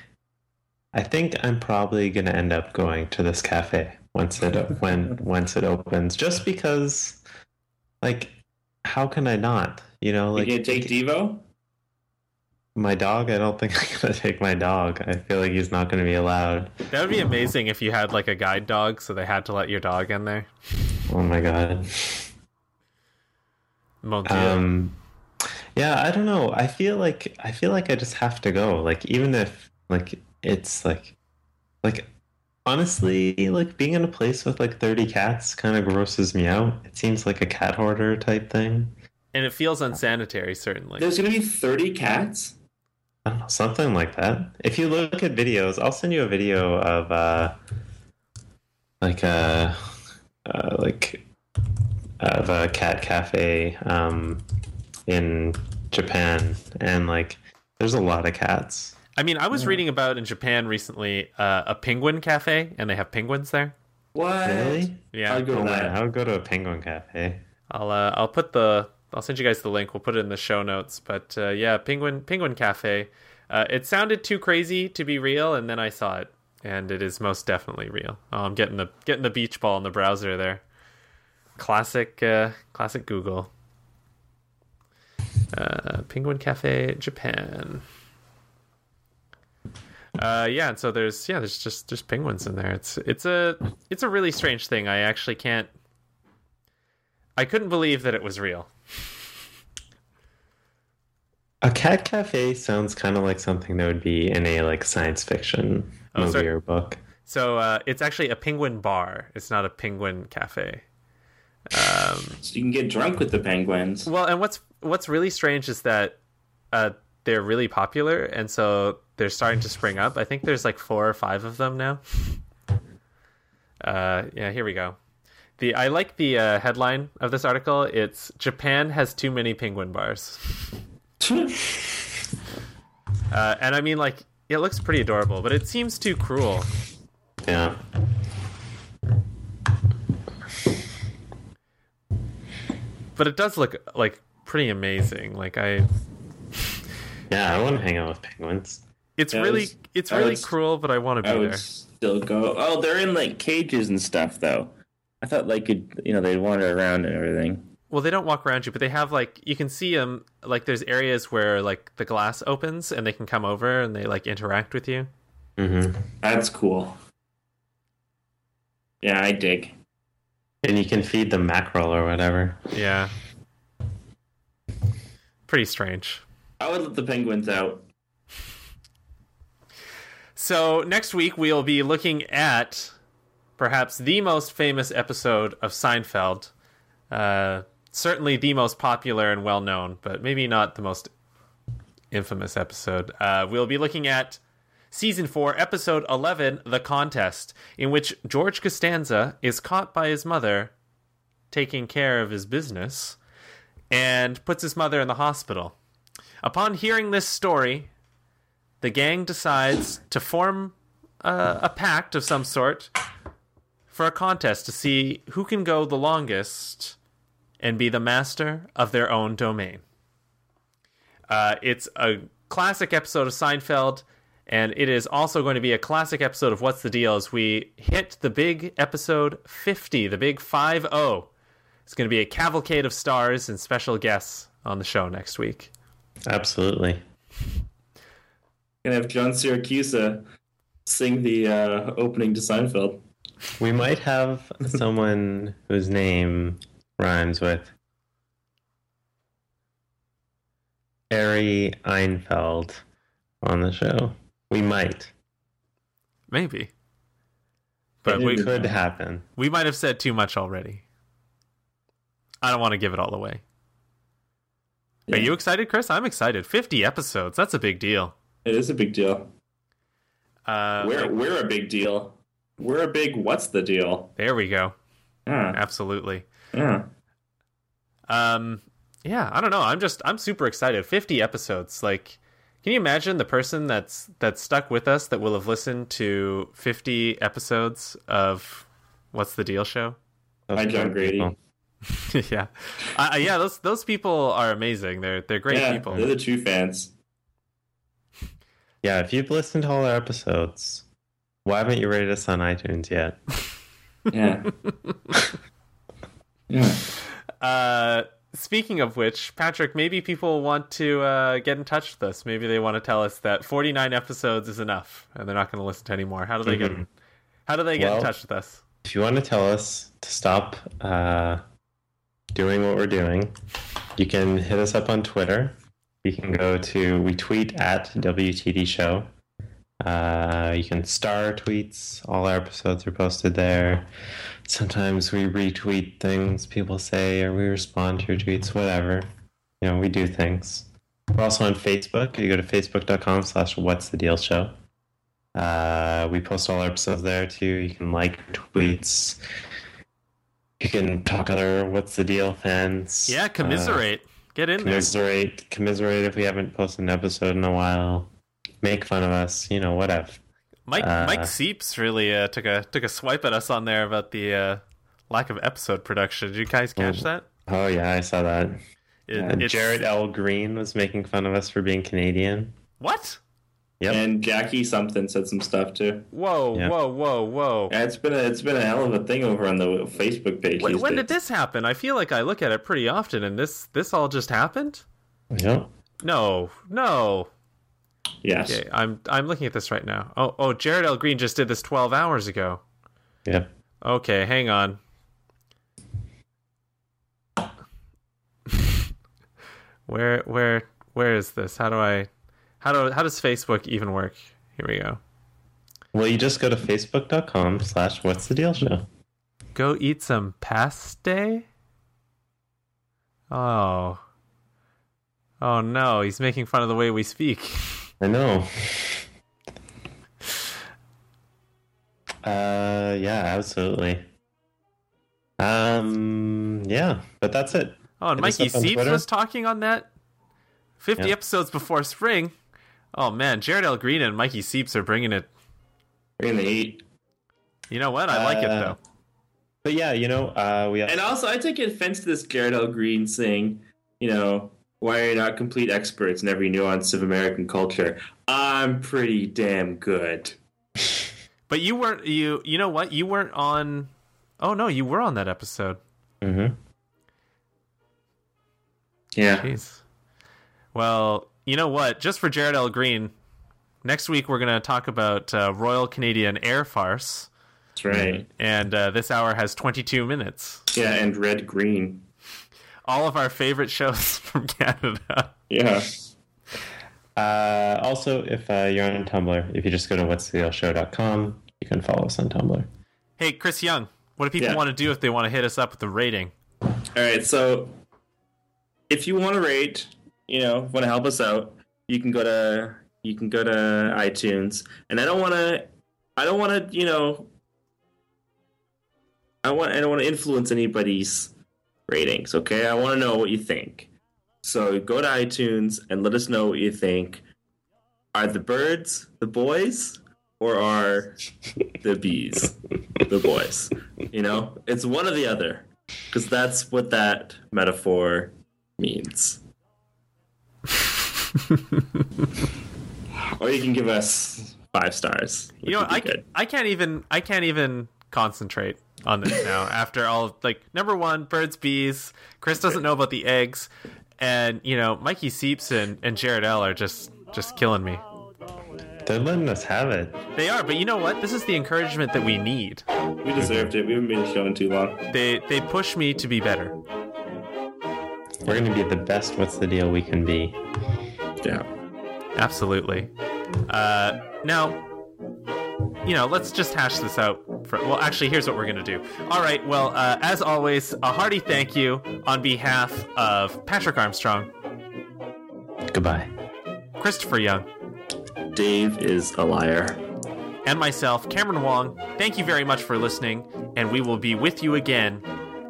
I think I'm probably gonna end up going to this cafe once it when once it opens, just because, like, how can I not? You know, like gonna take Devo? My dog. I don't think I'm gonna take my dog. I feel like he's not gonna be allowed. That would be amazing if you had like a guide dog, so they had to let your dog in there. Oh my god. Mon Um, yeah, I don't know. I feel like I feel like I just have to go. Like even if like it's like like honestly, like being in a place with like 30 cats kind of grosses me out. It seems like a cat hoarder type thing. and it feels unsanitary, certainly. There's gonna be 30 cats? I don't know, something like that. If you look at videos, I'll send you a video of uh like a uh, like of a cat cafe um in Japan and like there's a lot of cats. I mean, I was reading about in Japan recently uh, a penguin cafe, and they have penguins there. What? Really? Yeah, I'll go Oh to that. I would go to a penguin cafe. I'll uh, I'll put the I'll send you guys the link. We'll put it in the show notes. But uh, yeah, penguin penguin cafe. Uh, it sounded too crazy to be real, and then I saw it, and it is most definitely real. Oh, I'm getting the getting the beach ball in the browser there. Classic uh, classic Google. Uh, penguin cafe Japan. Uh, yeah, and so there's yeah, there's just there's penguins in there. It's it's a it's a really strange thing. I actually can't I couldn't believe that it was real. A cat cafe sounds kind of like something that would be in a like science fiction Oh, movie sorry. or book. So uh, it's actually a penguin bar. It's not a penguin cafe. Um, So you can get drunk with the penguins. well, and what's what's really strange is that uh, they're really popular, and so they're starting to spring up. I think there's like four or five of them now. Uh, yeah, here we go. The I like the uh, headline of this article. It's Japan has too many penguin bars. Uh, and I mean, like, it looks pretty adorable, but it seems too cruel. Yeah. But it does look like pretty amazing. Like I, Yeah, I want to hang out with penguins. it's Yeah, really, it's- it's really would- cruel, but I want to I be would there. still go. Oh, they're in like cages and stuff, though. I thought like it, you know they'd wander around and everything. Well, they don't walk around you, but they have like you can see them. Like there's areas where like the glass opens and they can come over and they like interact with you. Mm-hmm. That's cool. Yeah, I dig. And you can feed them mackerel or whatever. Yeah, pretty strange. I would let the penguins out. So next week we'll be looking at perhaps the most famous episode of Seinfeld. Uh, certainly the most popular and well known, but maybe not the most infamous episode. Uh, we'll be looking at season four, episode eleven, "The Contest," in which George Costanza is caught by his mother taking care of his business and puts his mother in the hospital. Upon hearing this story, the gang decides to form uh, a pact of some sort for a contest to see who can go the longest and be the master of their own domain. Uh, it's a classic episode of Seinfeld, and it is also going to be a classic episode of What's the Deal as we hit the big episode 50, the big 5 0. It's going to be a cavalcade of stars and special guests on the show next week. Absolutely. Gonna have John Siracusa sing the uh, opening to Seinfeld. We might have someone whose name rhymes with Harry Einfeld on the show. We might. maybe. But It we Could happen. we might have said too much already. I don't want to give it all away. Are you excited, Chris? I'm excited. 50 episodes. That's a big deal. It is a big deal. Uh, we're like- we're a big deal. We're a big. What's the deal? there we go. Yeah, Absolutely. yeah. Um, yeah, I don't know. I'm just I'm super excited. 50 episodes. Like, can you imagine the person that's that's stuck with us that will have listened to 50 episodes of What's the Deal show? Those Hi, John Grady. yeah, uh, yeah. Those those people are amazing. They're they're great yeah, people. They're the true fans. Yeah, if you've listened to all our episodes, why haven't you rated us on iTunes yet? Yeah. yeah. Uh, speaking of which, Patrick, maybe people want to uh, get in touch with us. Maybe they want to tell us that 49 episodes is enough, and they're not going to listen to any more. How do they get? Mhm. How do they get in touch with us? If you want to tell us to stop uh, doing what we're doing, you can hit us up on Twitter. You can go to, we tweet at WTD Show. Uh, you can star tweets. All our episodes are posted there. Sometimes we retweet things people say, or we respond to your tweets, whatever. You know, we do things. We're also on Facebook. You go to facebook.com slash what's the deal show. Uh, we post all our episodes there too. You can like tweets. You can talk other what's the deal fans. Yeah, commiserate. get Uh, in there. commiserate. Commiserate if we haven't posted an episode in a while. Make fun of us. You know, whatever. Mike uh, Mike Seeps really uh, took a took a swipe at us on there about the uh, lack of episode production. Did you guys catch Oh, that? Oh yeah, I saw that. It, And it's- Jared L. Green was making fun of us for being Canadian. What? Yep. And Jackie something said some stuff too. Whoa, Yeah. whoa, whoa, whoa. Yeah, it's been a it's been a hell of a thing over on the Facebook page. Wait, these when did this happen? I feel like I look at it pretty often, and this this all just happened. Yep. No, no. Yes. Okay, I'm I'm looking at this right now. Oh, oh, Jared L. Green just did this 12 hours ago. Yeah. Okay, hang on. where where where is this? How do I how do how does Facebook even work? Here we go. Well, you just go to facebook.com slash what's the deal show. Go eat some paste? Oh. Oh no, he's making fun of the way we speak. I know. Uh, yeah, absolutely. Um, yeah, but that's it. Oh, and Hit Mikey Seeps was talking on that. 50 Yeah. episodes before spring. Oh man, Jared L. Green and Mikey Seeps are bringing it. We're the heat. You know what? I like it Uh, though. But yeah, you know, uh, we And also, I take offense to this Jared L. Green saying, you know, why are you not complete experts in every nuance of American culture? I'm pretty damn good. But you weren't you you know what? You weren't on Oh no, you were on that episode. Mm-hmm. Yeah. Jeez. Well, you know what? Just for Jared L. Green, next week we're going to talk about uh, Royal Canadian Air Farce, That's right. and uh, this hour has 22 minutes. Yeah, and red green. All of our favorite shows from Canada. Yeah. Uh, also, if uh, you're on Tumblr, if you just go to what's the show.com, you can follow us on Tumblr. Hey, Chris Young, what do people Yeah. want to do if they want to hit us up with a rating? All right, so if you want to rate, you know, want to help us out, you can go to you can go to iTunes. And I don't want to, I don't want to, you know, I want I don't want to influence anybody's ratings. Okay, I want to know what you think. So go to iTunes and let us know what you think. Are the birds the boys or are the bees the boys? You know, it's one or the other because that's what that metaphor means. or you can give us five stars. You know, I. I can't even I can't even concentrate on this now. after all, like number one, birds, bees. Chris doesn't know about the eggs, and you know, Mikey Seeps and, and Jared L are just just killing me. They're letting us have it. They are, but you know what? This is the encouragement that we need. we deserved it. We haven't been showing too long. They they push me to be better. We're going to be the best what's the deal we can be. Yeah. Absolutely. Uh, now, you know, let's just hash this out. For, well, actually, here's what we're gonna do. All right. Well, uh, as always, a hearty thank you on behalf of Patrick Armstrong, Goodbye. Christopher Young, Dave is a liar. and myself, Cameron Wong. Thank you very much for listening, and we will be with you again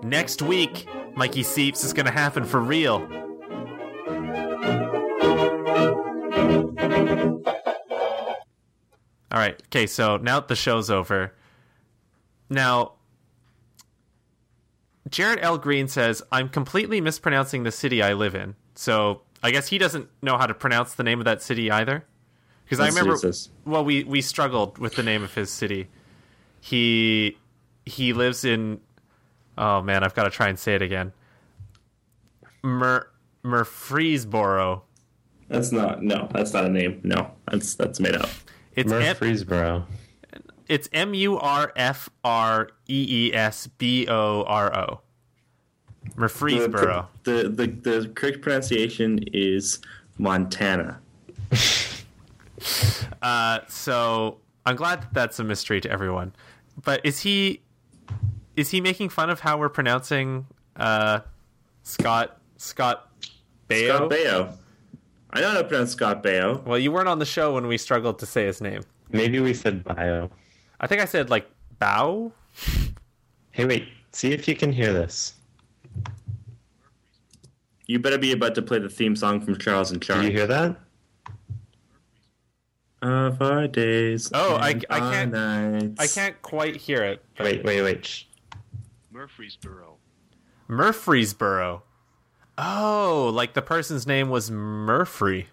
next week. Mikey Seeps is gonna happen for real. All right. Okay. So now the show's over. Now, Jared L. Green says, I'm completely mispronouncing the city I live in. So I guess he doesn't know how to pronounce the name of that city either. Because I remember, well, we, we struggled with the name of his city. He he lives in, oh man, I've got to try and say it again. Mur Murfreesboro. That's not no. That's not a name. No, that's that's made up. It's M- Murfreesboro. it's M U R F R E E S B O R O. Murfreesboro. The, the the the correct pronunciation is Montana. Uh, so I'm glad that that's a mystery to everyone. But is he is he making fun of how we're pronouncing uh, Scott Scott Baio? Scott Baio. I don't know how to pronounce Scott Baio. Well, you weren't on the show when we struggled to say his name. Maybe we said bio. I think I said like Bow. Hey, wait. See if you can hear this. You better be about to play the theme song from Charles and Did Charlie. you hear that? Of our days. Oh, I- and I our can't- nights. I can't quite hear it. but- Wait, wait, wait. Shh. Murfreesboro. Murfreesboro. Oh, like the person's name was Murphy.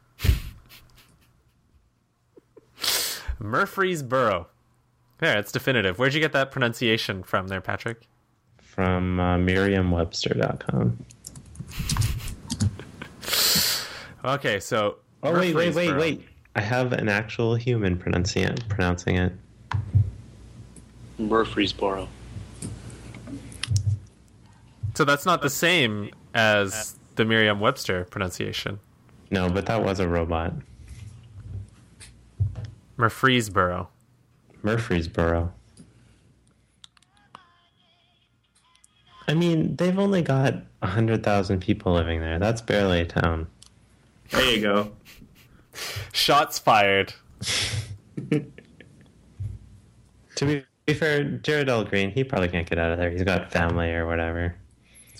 Murfreesboro. There, it's definitive. Where'd you get that pronunciation from there, Patrick? From uh, Merriam-Webster.com. Okay, so. Oh, wait, wait, wait, Murfreesboro. wait. I have an actual human pronouncing it. Pronouncing it. Murfreesboro. So that's not the same as the Merriam Webster pronunciation. No, but that was a robot. Murfreesboro. Murfreesboro. I mean, they've only got 100,000 people living there. That's barely a town. There you go. Shots fired. To be, be fair, Jared L. Green, he probably can't get out of there. He's got family or whatever.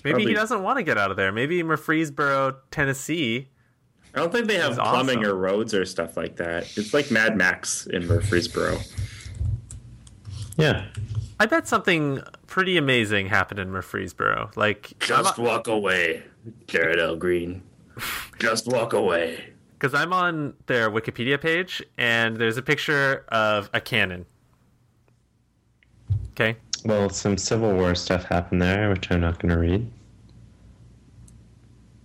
Maybe Probably- he doesn't want to get out of there. Maybe Murfreesboro, Tennessee. I don't think they have plumbing awesome. or roads or stuff like that. It's like Mad Max in Murfreesboro. Yeah. I bet something pretty amazing happened in Murfreesboro. Like, Just walk away, Jared L. Green. Just walk away. because I'm on their Wikipedia page, and there's a picture of a cannon. Okay, Well, some Civil War stuff happened there, which I'm not going to read.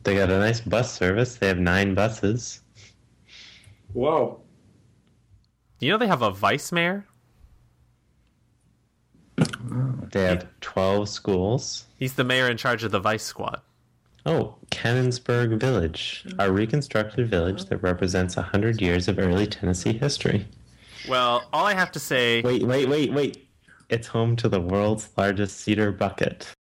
They got a nice bus service. They have nine buses. Whoa. Do you know they have a vice mayor. They have 12 schools. He's the mayor in charge of the vice squad. Oh, Cannonsburgh Village, a reconstructed village that represents 100 years of early Tennessee history. Well, all I have to say. Wait, wait, wait, wait. It's home to the world's largest cedar bucket.